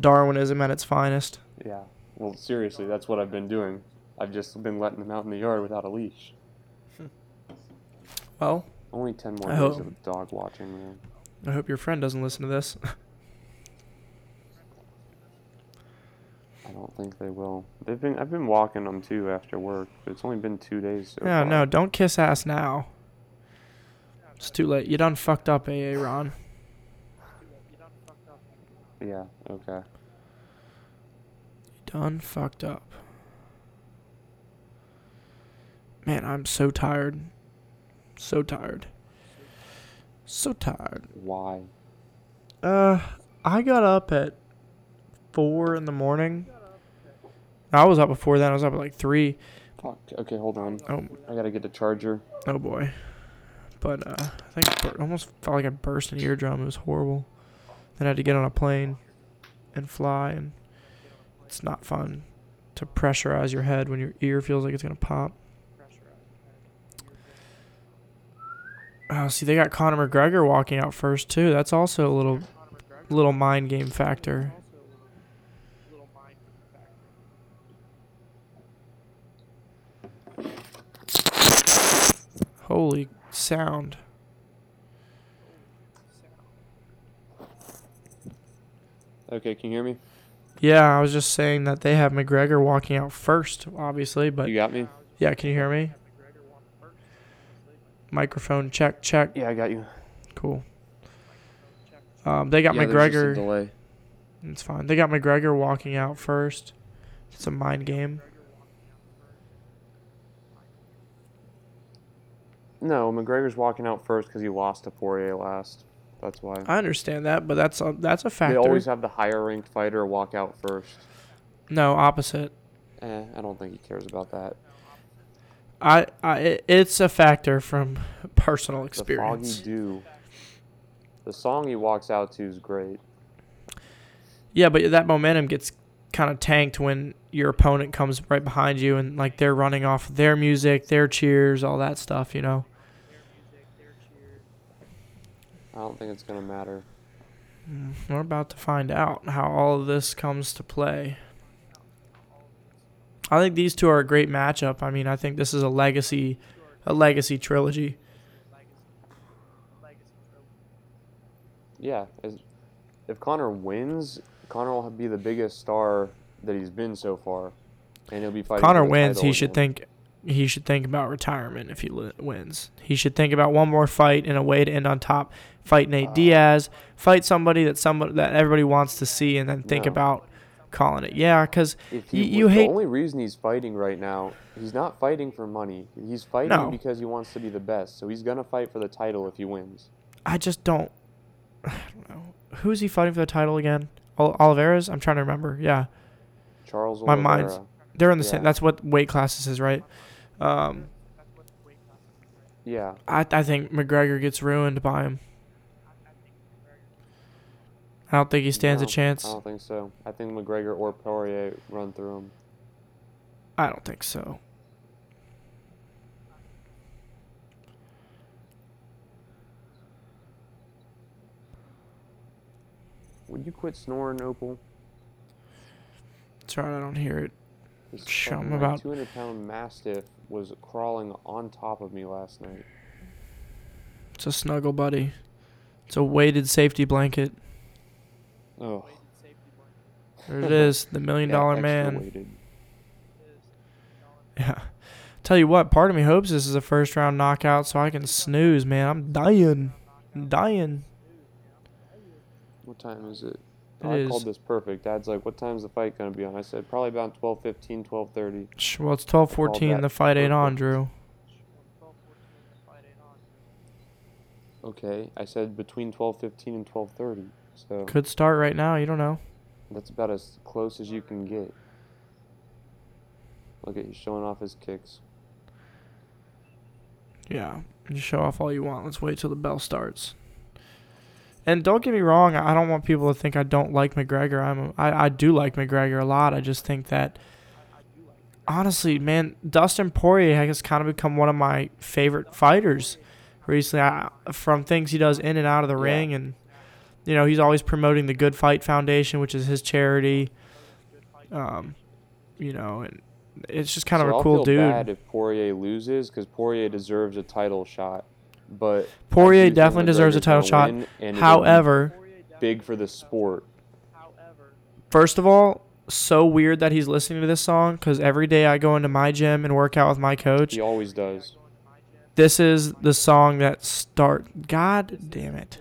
Darwinism at its finest. Yeah. Well, seriously, that's what I've been doing. I've just been letting him out in the yard without a leash. Hmm. Well, Only ten more I days hope- of dog watching, man. I hope your friend doesn't listen to this. I don't think they will. They've been. I've been walking them too after work, but it's only been two days so no, far. no, don't kiss ass now. It's too late. You done fucked up, AA Ron. Yeah. Okay. You done fucked up. Man, I'm so tired. So tired. So tired. Why? Uh, I got up at four in the morning. I was up before that. I was up at like three. Fuck. Okay, hold on. Oh, I gotta get the charger. oh boy. But uh, I think I almost felt like I burst an eardrum. It was horrible. Then I had to get on a plane and fly, and it's not fun to pressurize your head when your ear feels like it's gonna pop. Oh, see, they got Conor McGregor walking out first too. That's also a little, little mind game factor. Holy sound. Okay, can you hear me? Yeah, I was just saying that they have McGregor walking out first, obviously, but you got me? yeah, can you hear me? Microphone check, check. Yeah, I got you. Cool. Um, they got yeah, there's just a McGregor. delay. It's fine. They got McGregor walking out first. It's a mind game. No, McGregor's walking out first because he lost to Poirier last. That's why. I understand that, but that's a, that's a factor. They always have the higher ranked fighter walk out first. no, opposite. Eh, I don't think he cares about that. I, I it's a factor from personal experience. The experience. Foggy Dew. The song he walks out to is great. Yeah, but that momentum gets kind of tanked when your opponent comes right behind you and like they're running off their music, their cheers, all that stuff, you know. I don't think it's gonna matter. Mm, We're about to find out how all of this comes to play. I think these two are a great matchup. I mean, I think this is a legacy a legacy trilogy. Yeah, if Conor wins, Conor will be the biggest star that he's been so far, and he'll be fighting. Conor wins, he should think he should think about retirement if he li- wins. He should think about one more fight and a way to end on top. Fight Nate Uh, Diaz, fight somebody that somebody that everybody wants to see, and then think No. about calling it. Yeah, because you- you the hate- only reason he's fighting right now, he's not fighting for money. He's fighting No. because he wants to be the best. So he's gonna fight for the title if he wins. I just don't. I don't know. Who's he fighting for the title again? Ol- Oliveira's? I'm trying to remember. Yeah, Charles My Oliveira. mind's- they're in the same. That's what weight classes is, right? Um, Yeah, I I think McGregor gets ruined by him. I don't think he stands a chance. I don't think so. I think McGregor or Poirier run through him. I don't think so. Would you quit snoring, Opal? It's alright. I don't hear it. This fucking, about- 200 pound mastiff was crawling on top of me last night. It's a snuggle buddy. It's a weighted safety blanket. Oh, There it is, the million yeah, man. weighted. Yeah. Tell you what, part of me hopes this is a first round knockout so I can snooze, man. I'm dying. I'm dying. What time is it? Oh, I is- called this perfect. Dad's like, "What time's the fight gonna be on?" I said, "Probably about 12:15, 12:30." Sh- Well, it's 12:14. that The fight ain't on. Drew. Okay, I said between 12:15 and 12:30. So Could start right now. You don't know. that's about as close as you can get. Look at he's showing off his kicks. Yeah, you show off all you want. Let's wait till the bell starts. And don't get me wrong, I don't want people to think I don't like McGregor. I'm I, I do like McGregor a lot. I just think that honestly, man, Dustin Poirier has kind of become one of my favorite fighters recently. I, from things he does in and out of the Yeah. ring, and you know he's always promoting the Good Fight Foundation, which is his charity. Um, you know, and it's just kind so of a I'll cool feel dude. bad if Poirier loses because Poirier deserves a title shot. But Poirier definitely deserves a title shot. win, and it'll be However, big for the sport. First of all, so weird that he's listening to this song because every day I go into my gym and work out with my coach. He always does. This is the song that start. God damn it,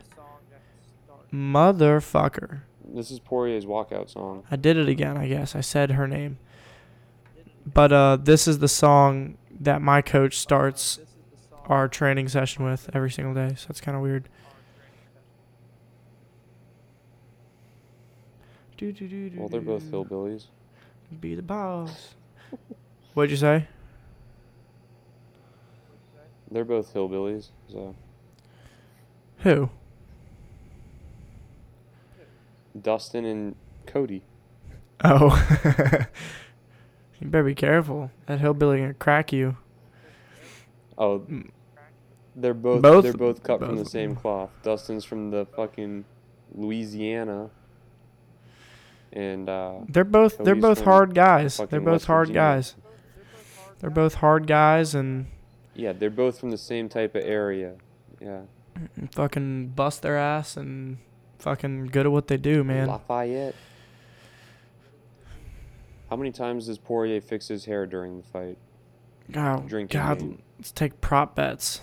motherfucker! This is Poirier's walkout song. I did it again. I guess I said her name. But uh, this is the song that my coach starts our training session with every single day. So it's kind of weird. Well, they're both hillbillies. Be the boss. What'd you say? They're both hillbillies. So Who? Dustin and Cody. Oh. you better be careful. That hillbilly gonna crack you. Oh, they're both, Both- they're both cut from the same cloth. Dustin's from the fucking Louisiana. And uh They're both they're both hard guys. They're both West hard Virginia. guys. They're both hard guys and yeah, they're both from the same type of area. Yeah. fucking bust their ass and fucking good at what they do, man. Lafayette. How many times does Poirier fix his hair during the fight? Oh, Drinking God, game. let's take prop bets.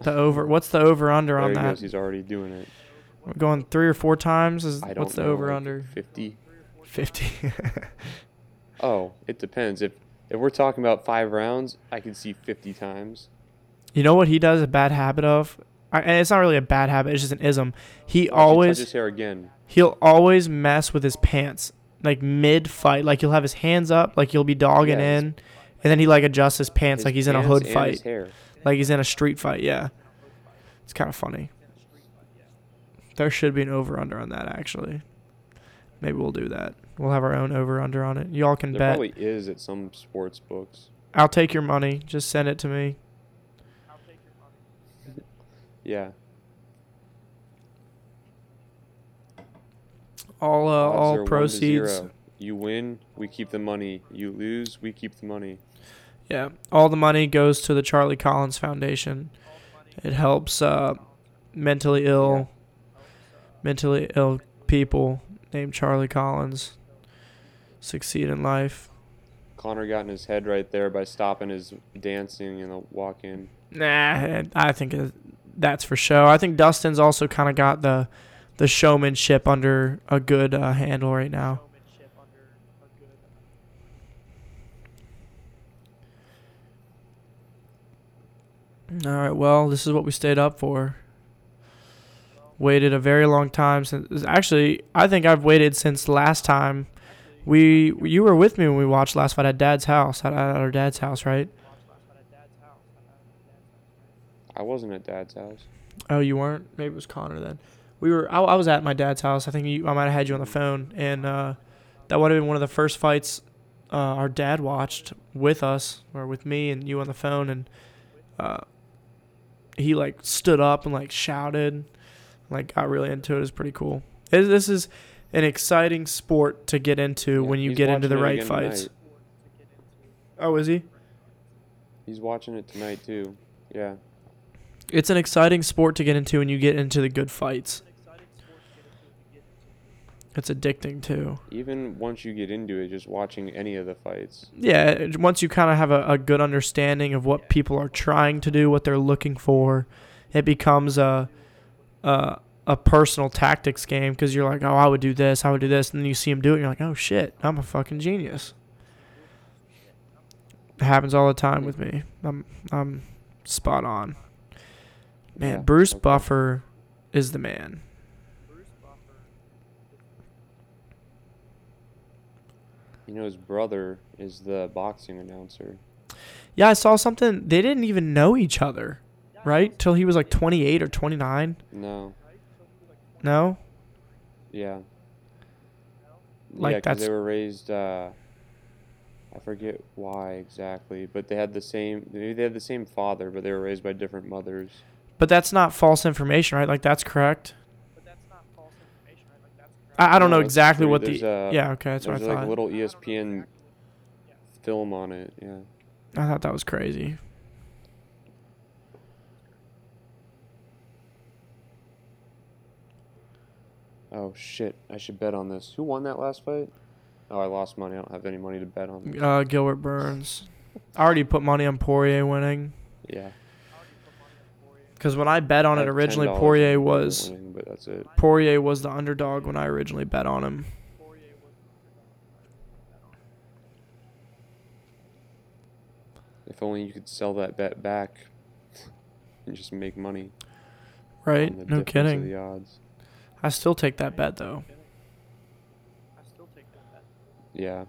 The over. What's the over under on that? goes. He's already doing it. We're going three or four times. Is what's the know, over like under? 50. Fifty. Oh, it depends. If if we're talking about five rounds, I can see 50 times. You know what he does a bad habit of? And it's not really a bad habit. It's just an ism. He touch always his hair again. he'll always mess with his pants like mid fight. Like he'll have his hands up, like he'll be dogging Yeah, in, and then he like adjusts his pants His like he's in a hood fight, hair. like he's in a street fight. Yeah, it's kind of funny. There should be an over under on that actually. Maybe we'll do that. We'll have our own over under on it. Y'all can There bet. probably is at some sports books. I'll take your money. Just send it to me. Yeah. All uh, Odds are all one to proceeds. zero. You win, we keep the money. You lose, we keep the money. Yeah, all the money goes to the Charlie Collins Foundation. It helps uh, mentally ill, mentally ill people named Charlie Collins succeed in life. Conor got in his head right there by stopping his dancing in the walk-in. Nah, I think it- that's for show. I think Dustin's also kind of got the the showmanship under a good uh, handle right now. All right, well, this is what we stayed up for. Waited a very long time since. Actually, I think I've waited since last time. We you were with me when we watched last fight at Dad's house at, at our dad's house, right? I wasn't at Dad's house. Oh, you weren't? Maybe it was Connor then. We were. I, I was at my dad's house. I think you, I might have had you on the phone, and uh, that would have been one of the first fights uh, our dad watched with us, or with me and you on the phone, and uh, he like stood up and like shouted, like got really into it. It was pretty cool. It, this is an exciting sport to get into Yeah, when you get into the right fights. tonight. Oh, is he? He's watching it tonight too. Yeah. It's an exciting sport to get into when you get into the good fights. It's addicting too. Even once you get into it, just watching any of the fights. Yeah, once you kind of have a, a good understanding of what people are trying to do, what they're looking for, it becomes a a, a personal tactics game because you're like, oh, I would do this, I would do this, and then you see them do it, and you're like, oh shit, I'm a fucking genius. It happens all the time with me. I'm I'm spot on. Man, Yeah, Bruce okay. Buffer is the man. Bruce Buffer. You know, his brother is the boxing announcer. Yeah, I saw something. They didn't even know each other, right? Till he was like 28 or 29. No. No? Yeah. Like, yeah, 'cause that's- they were raised. Uh, I forget why exactly, but they had the same. Maybe they had the same father, but they were raised by different mothers. But that's not false information, right? Like that's correct. But that's not false information, right? Like that's correct. I, I don't No, know exactly what There's the. a- yeah, okay, that's what I There's like thought. a little ESPN film on it. Yeah. I thought that was crazy. Oh shit! I should bet on this. Who won that last fight? Oh, I lost money. I don't have any money to bet on. Uh, Gilbert Burns. I already put money on Poirier winning. Yeah. Because when I bet on it originally, $10 Poirier was winning, but that's it. Poirier was the underdog when I originally bet on him. If only you could sell that bet back and just make money. Right? No kidding. The odds. I still take that bet though. Yeah.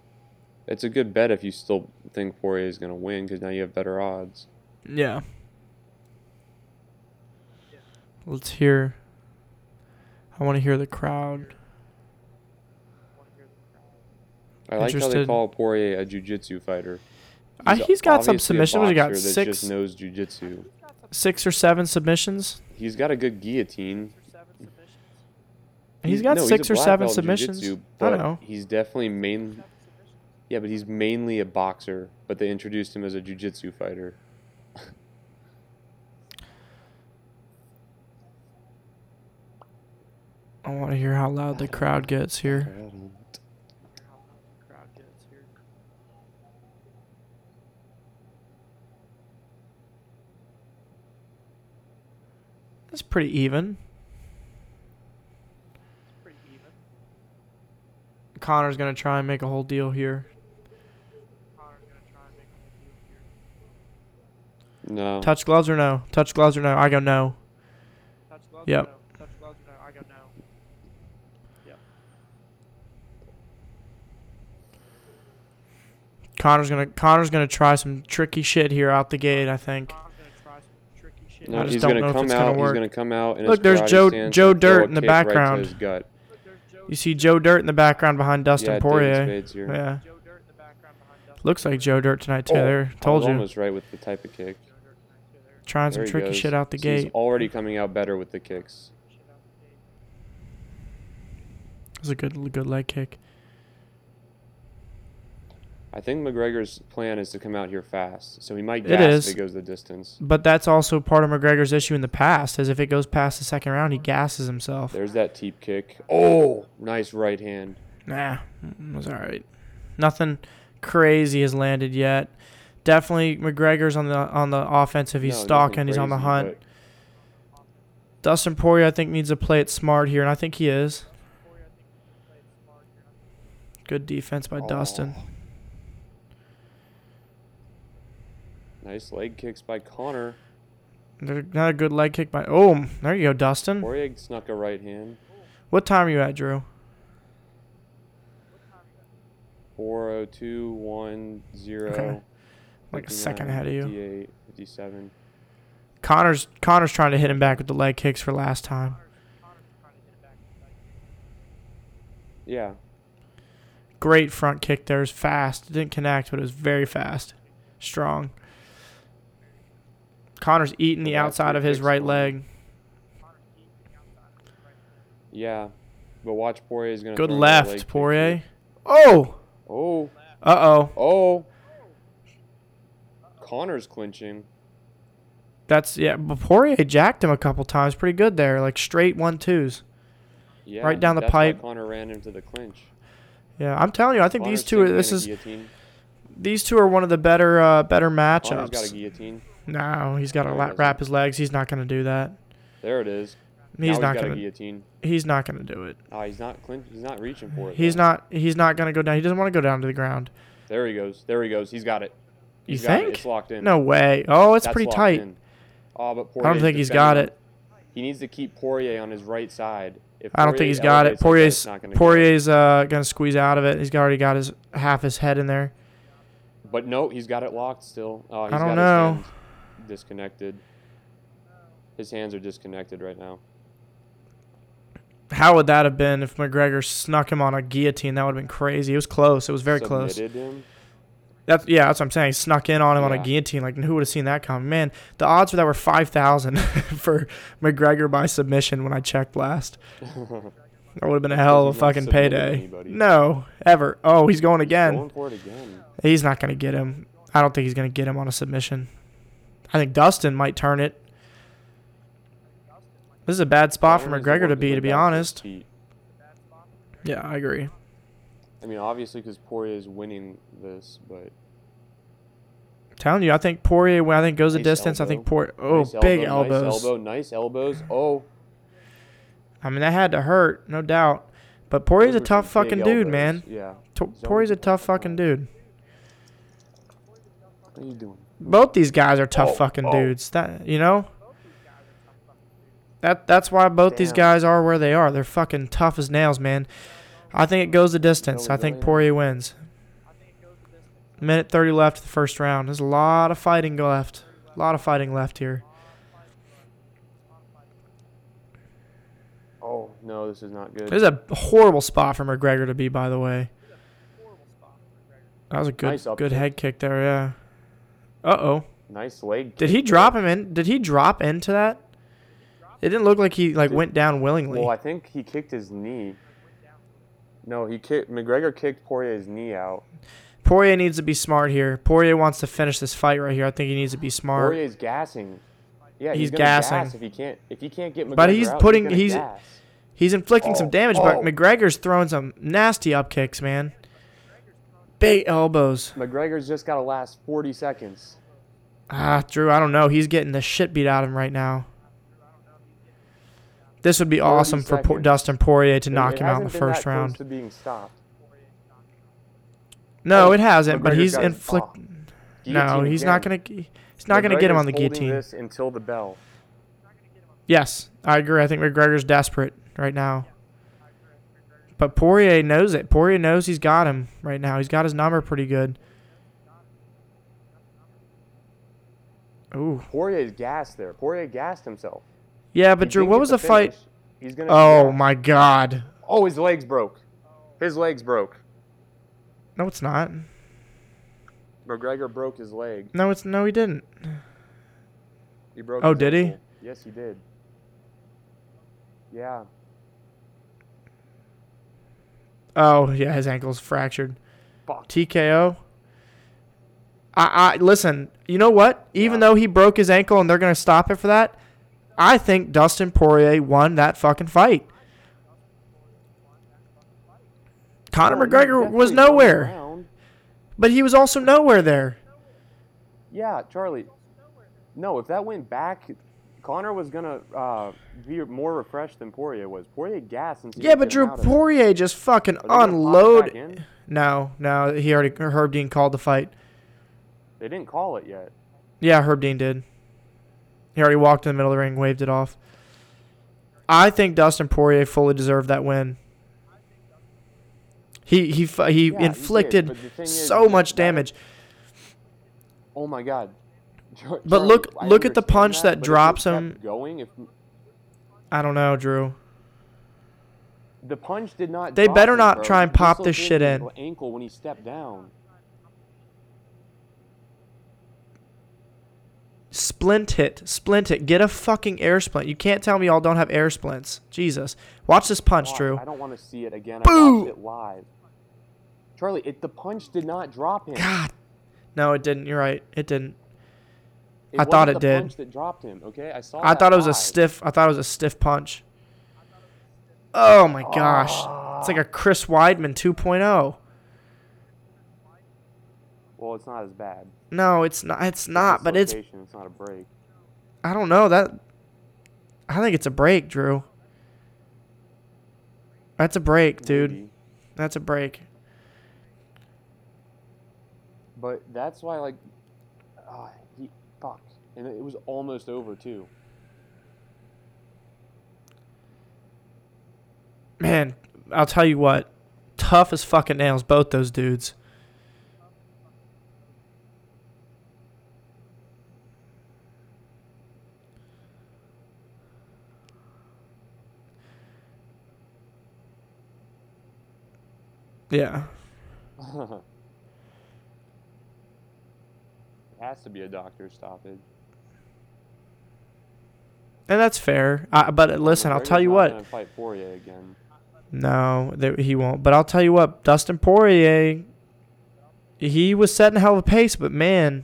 It's a good bet if you still think Poirier is going to win because now you have better odds. Yeah. Let's hear. I want to hear the crowd. I like how they call Poirier a jiu-jitsu fighter. Uh, he's got some submissions. a submission. What he got? Six- just knows jiu-jitsu. Six or seven submissions. He's got a good guillotine. He's got no, six a or seven submissions. I but know. He's definitely main. Yeah, but he's mainly a boxer. But they introduced him as a jiu-jitsu fighter. I want to hear how loud the crowd gets here. It's pretty even. Conor's gonna try and make a whole deal here. No. Touch gloves or no? Touch gloves or no? I go no. Yep. Conor's gonna Conor's gonna try some tricky shit here out the gate. I think. No, I just he's don't gonna know if come it's gonna out. work. He's gonna come out. In Look, his there's Joe- Joe Dirt in the kick right background. You see Joe Dirt in the background behind Dustin yeah, Poirier. Here. Yeah. Looks like Joe Dirt tonight too. Oh, there, I told was you. almost right with the type of kick. Trying some There he tricky goes. shit out the See, He's gate. already coming out better with the kicks. It was a good good leg kick. I think McGregor's plan is to come out here fast, so he might gas is. if it goes the distance. But that's also part of McGregor's issue in the past, is if it goes past the second round, he gasses himself. There's that teep kick. Oh, nice right hand. Nah, it was all right. Nothing crazy has landed yet. Definitely McGregor's on the on the offensive. He's No, stalking. He's on the hunt. Dustin Poirier, I think, needs to play it smart here, and I think he is. Good defense by oh. Dustin. Nice leg kicks by Conor. Not a good leg kick by. Oh, there you go, Dustin. Poirier snuck a right hand. What time are you at, Drew? 40210. Okay. Like a second ahead of you. 58, 57. Conor's Conor's trying to hit him back with the leg kicks for last time. Yeah. Great front kick there. It was fast. It didn't connect, but it was very fast. Strong. Conor's eating the Go outside of his right leg. Yeah. But watch Poirier's going to Good left, Poirier. Oh! Oh. Uh oh. Oh. Conor's clinching. That's, yeah. But Poirier jacked him a couple times. Pretty good there. Like straight one twos. Yeah. Right down the that's why pipe. Conor ran into the clinch. Yeah, I'm telling you, I think Conor's these two are, this is guillotine. these two are one of the better uh, better Conor's got a guillotine. No, he's got to la- wrap his legs. He's not going to do that. There it is. He's now not he's gonna. guillotine. He's not going to do it. Ah, he's not clinch. He's not reaching for it. He's though. not. He's not going to go down. He doesn't want to go down to the ground. There he goes. There he goes. He's got it. You He's got it. think? It's locked in. No way. Oh, it's That's pretty tight. in. Oh, but I don't think he's got it. He needs to keep Poirier on his right side. If I don't think he's got it. like Poirier's not gonna. Poirier's uh, gonna squeeze out of it. He's already got his half his head in there. But no, he's got it locked still. Oh, he's I don't got know. Disconnected. His hands are disconnected right now. How would that have been if McGregor snuck him on a guillotine? That would have been crazy. It was close. It was very close. Him. That's yeah, that's what I'm saying. He snuck in on him on a guillotine. Like who would have seen that coming? Man, the odds for that were five thousand for McGregor by submission when I checked last. That would have been a hell of a fucking payday. anybody. No, ever. Oh, he's going again. Going for it again. He's not gonna get him. I don't think he's gonna get him on a submission. I think Dustin might turn it. This is a bad spot for Conor is the McGregor to be, to be honest. Yeah, I agree. I mean, obviously, because Poirier is winning this, but telling you, I think Poirier. I think goes the Nice distance. I think Poirier. Oh, nice big elbow, elbows. Nice elbow, nice elbows. Oh, I mean, that had to hurt, no doubt. But Poirier's those a tough some big fucking dude, man. Yeah. To- Zone Poirier's a tough fucking fucking dude. What are you doing? Both these guys are tough Oh, fucking oh. dudes. That you know. That that's why both these guys are where they are. They're fucking tough as nails, man. I think it goes the distance. I think really Poirier wins. Minute 30 left of the first round. There's a lot of fighting left. A lot of fighting left here. Oh no, this is not good. This is a horrible spot for McGregor to be, by the way. That was a good Nice good head kick there, yeah. Uh oh. nice leg. Did he drop him in? Did he drop into that? It didn't look like he like Did- went down willingly. Well, I think he kicked his knee. No, he kicked. McGregor kicked Poirier's knee out. Poirier needs to be smart here. Poirier wants to finish this fight right here. I think he needs to be smart. Poirier's gassing. Yeah, He's he's, gonna gassing. Gas if he can't, if he can't get McGregor But he's out, putting- gonna he's- He's inflicting some Oh, damage, oh. but McGregor's throwing some nasty up kicks, man. Big elbows. McGregor's just got to last 40 seconds. Ah, Drew, I don't know. He's getting the shit beat out of him right now. This would be 30 awesome for Po- Dustin Poirier to It- knock it him out in the first round. To being stopped. No, Oh, it hasn't, but he's got his- inflict. oh, No, he's not gonna. He's not gonna get him on the guillotine. This until the bell. Yes, I agree. I think McGregor's desperate right now. But Poirier knows it. Poirier knows he's got him right now. He's got his number pretty good. Ooh. Poirier's gassed there. Poirier gassed himself. Yeah, but He Drew, what was the the fight? He's gonna. Oh my god. Oh, his legs broke. His legs broke. No, it's not. McGregor broke his leg. No, it's no, he didn't. He broke. Oh, did he? Yes, he did. Yeah. Oh yeah, his ankle's fractured. Fuck. TKO. I, I listen. You know what? Even Yeah. though he broke his ankle and they're gonna stop it for that, I think Dustin Poirier won that fucking fight. Conor McGregor was nowhere, but he was also nowhere there. Yeah, Charlie. No, if that went back, Conor was gonna uh, be more refreshed than Poirier was. Poirier gassed since he Yeah, but Drew. Poirier just fucking Are they gonna pop it unload. No, no, he already Herb Dean called the fight. They didn't call it yet. Yeah, Herb Dean did. He already walked in the middle of the ring, waved it off. I think Dustin Poirier fully deserved that win. He he he Yeah, he inflicted did, but the thing is, so much damage. Oh my God. Char- But look- I look at the punch that it drops him. Going if I don't know, Drew. the punch did not. They better him, not bro. try and pop this shit in. Ankle when he stepped down. Splint it, splint it. Get a fucking air splint. You can't tell me y'all don't have air splints. Jesus, watch this punch, Drew. I don't want to see it again. I Boo! watched it live. Charlie, it, the punch did not drop him. God, no, it didn't. You're right. It didn't. It I thought it the did. Punch that dropped him. Okay, I saw. I thought it was a stiff. I thought it was a stiff punch. Oh my gosh, it's like a ah. Chris Weidman 2.0. Well, it's not as bad. No, it's not. It's not. But it's. It's not a break. I don't know that. I think it's a break, Drew. That's a break, dude. Maybe. That's a break. But that's why, like, fuck, and it was almost over too. man, I'll tell you what, tough as fucking nails, both those dudes. Yeah. it has to be a doctor stoppage. And that's fair. I, but listen, I'll tell you what. fight Poirier again. No, there, he won't. But I'll tell you what, Dustin Poirier, he was setting a hell of a pace, but man,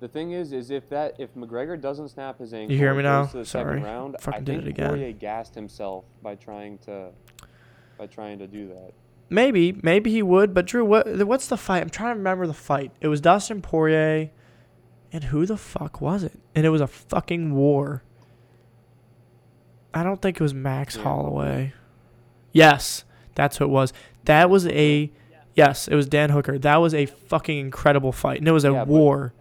The thing is, is if that if McGregor doesn't snap his ankle, you hear me now? Sorry. Round, Fucking I did it again. Poirier gassed himself by trying to, by trying to do that. maybe, maybe he would. But Drew, what what's the fight? I'm trying to remember the fight. It was Dustin Poirier, and who the fuck was it? And it was a fucking war. I don't think it was Max Holloway. Yes, that's who it was. That was a yes, it was Dan Hooker. That was a fucking incredible fight, and it was a Yeah, war.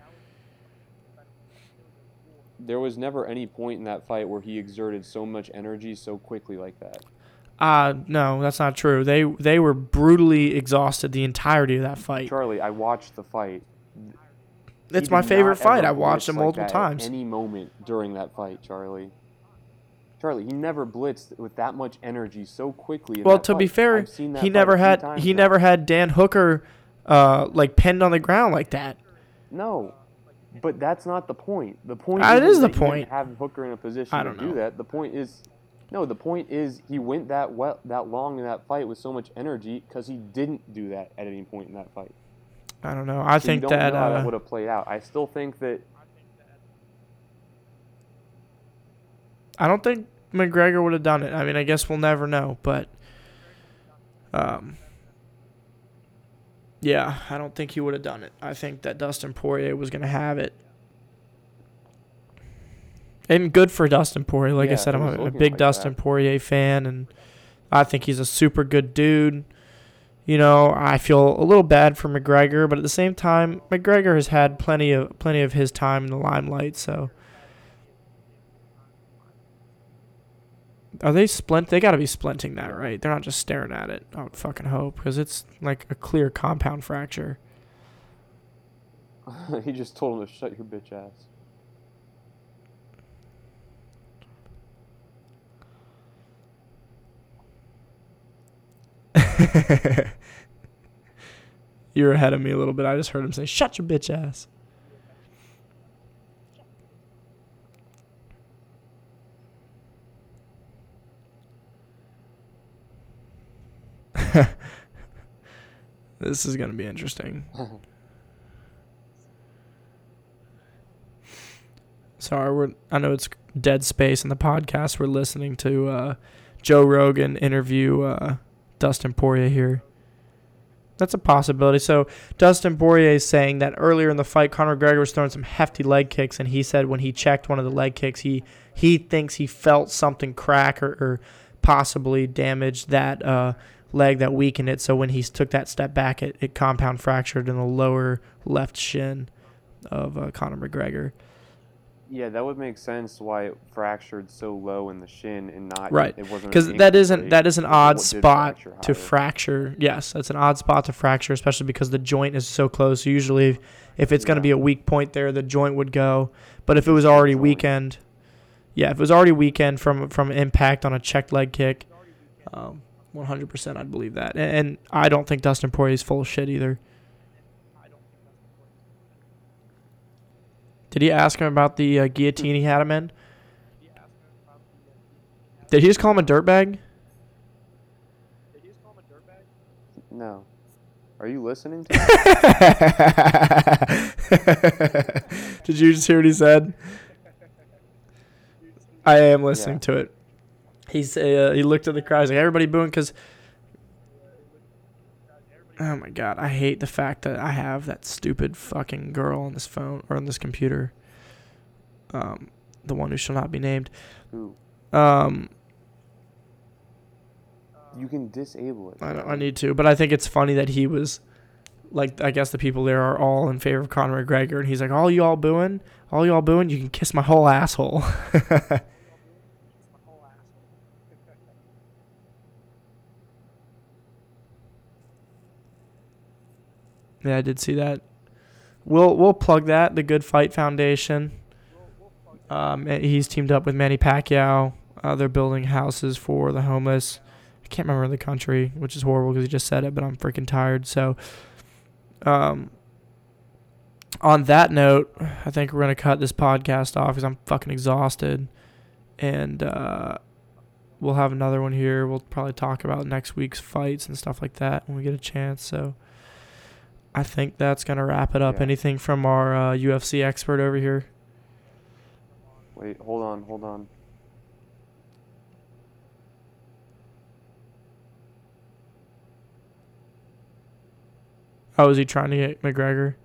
There was never any point in that fight where he exerted so much energy so quickly like that. Uh no, that's not true. They they were brutally exhausted the entirety of that fight. Charlie, I watched the fight. It's my favorite fight. I watched like multiple that times. Any moment during that fight, Charlie. Charlie, he never blitzed with that much energy so quickly. Well, to be fair, I've seen that he never had he now. never had Dan Hooker uh like pinned on the ground like that. No, but that's not the point. The point That isn't is the that you didn't point. Have Hooker in a position I to don't do know. that. The point is, no. The point is he went that well, that long in that fight with so much energy because he didn't do that at any point in that fight. I don't know. I So think that, how that uh, would have played out. I still think that I don't think McGregor would have done it. I mean, I guess we'll never know, but um yeah, I don't think he would have done it. I think that Dustin Poirier was going to have it. And good for Dustin Poirier. Like I said, I'm a, a big like Dustin that. Poirier fan, and I think he's a super good dude. You know, I feel a little bad for McGregor, but at the same time, McGregor has had plenty of plenty of his time in the limelight. So, are they splint? They got to be splinting that, right? They're not just staring at it. I would fucking hope because it's like a clear compound fracture. he just told him to shut your bitch ass. You're ahead of me a little bit. I just heard him say, "Shut your bitch ass." this is gonna be interesting. Sorry, we're. I know it's dead space in the podcast. We're listening to uh, Joe Rogan interview uh, Dustin Poirier here. That's a possibility. So Dustin Poirier is saying that earlier in the fight, Conor McGregor was throwing some hefty leg kicks, and he said when he checked one of the leg kicks, he he thinks he felt something crack or, or possibly damage that uh, leg that weakened it. So when he took that step back, it, it compound fractured in the lower left shin of uh, Conor McGregor. Yeah, that would make sense why it fractured so low in the shin and not Right, It wasn't Because that isn't that is an odd spot fracture to fracture. Yes, that's an odd spot to fracture, especially because the joint is so close. So usually, if, it's going to be a weak point there, the joint would go. But if it was already weakened, yeah, if it was already weakened from from impact on a checked leg kick, um, 100% I'd believe that. And, and I don't think Dustin Poirier is full of shit either. Did he ask him about the uh, guillotine he had him in? Did he just call him a dirtbag? No. Are you listening to me? Did you just hear what he said? I am listening Yeah. to it. He's uh, he looked at the crowd. He's like, everybody booing because. Oh my god, I hate the fact that I have that stupid fucking girl on this phone or on this computer. Um, the one who shall not be named. Um, You can disable it. I, I need to, but I think it's funny that he was, like, I guess the people there are all in favor of Conor McGregor, and he's like, all y'all booing, all y'all booing, you can kiss my whole asshole. Yeah, I did see that. We'll we'll plug that. The Good Fight Foundation. Um, eh, he's teamed up with Manny Pacquiao. Uh, they're building houses for the homeless. I can't remember the country, which is horrible because he just said it, but I'm freaking tired. So, um, on that note, I think we're gonna cut this podcast off because I'm fucking exhausted, and uh, we'll have another one here. We'll probably talk about next week's fights and stuff like that when we get a chance. So. I think that's gonna wrap it up. Yeah. Anything from our uh, UFC expert over here? Wait, hold on, hold on. Oh, is he trying to get McGregor?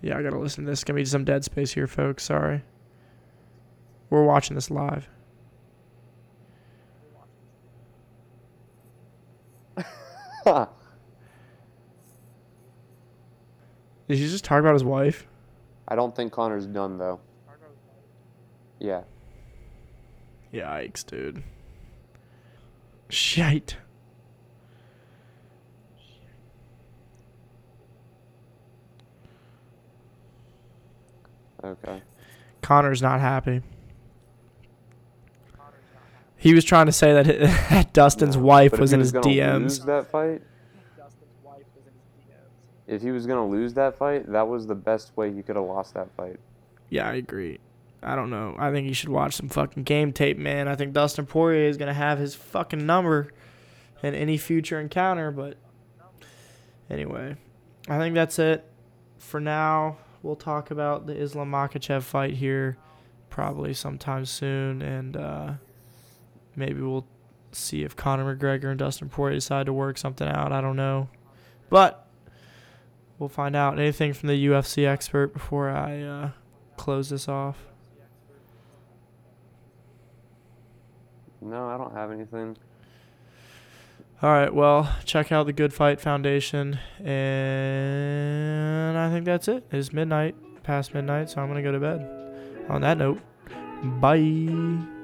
Yeah, I gotta listen to this. Gonna be some dead space here, folks. Sorry. We're watching this live. Did you just talk about his wife? I don't think Conor's done though. Yeah. Yikes, dude. Shite. Okay. Conor's not happy. He was trying to say that that Dustin's No, wife was in his DMs. That fight. If he was gonna lose that fight, that was the best way he could have lost that fight. Yeah, I agree. I don't know. I think you should watch some fucking game tape, man. I think Dustin Poirier is gonna have his fucking number in any future encounter, but anyway, I think that's it for now. We'll talk about the Islam Makhachev fight here probably sometime soon, and uh, maybe we'll see if Conor McGregor and Dustin Poirier decide to work something out. I don't know, but we'll find out. Anything from the UFC expert before I uh, close this off? No, I don't have anything. All right, well, check out the Good Fight Foundation, and I think that's it. It's midnight, past midnight, so I'm gonna go to bed. On that note, bye.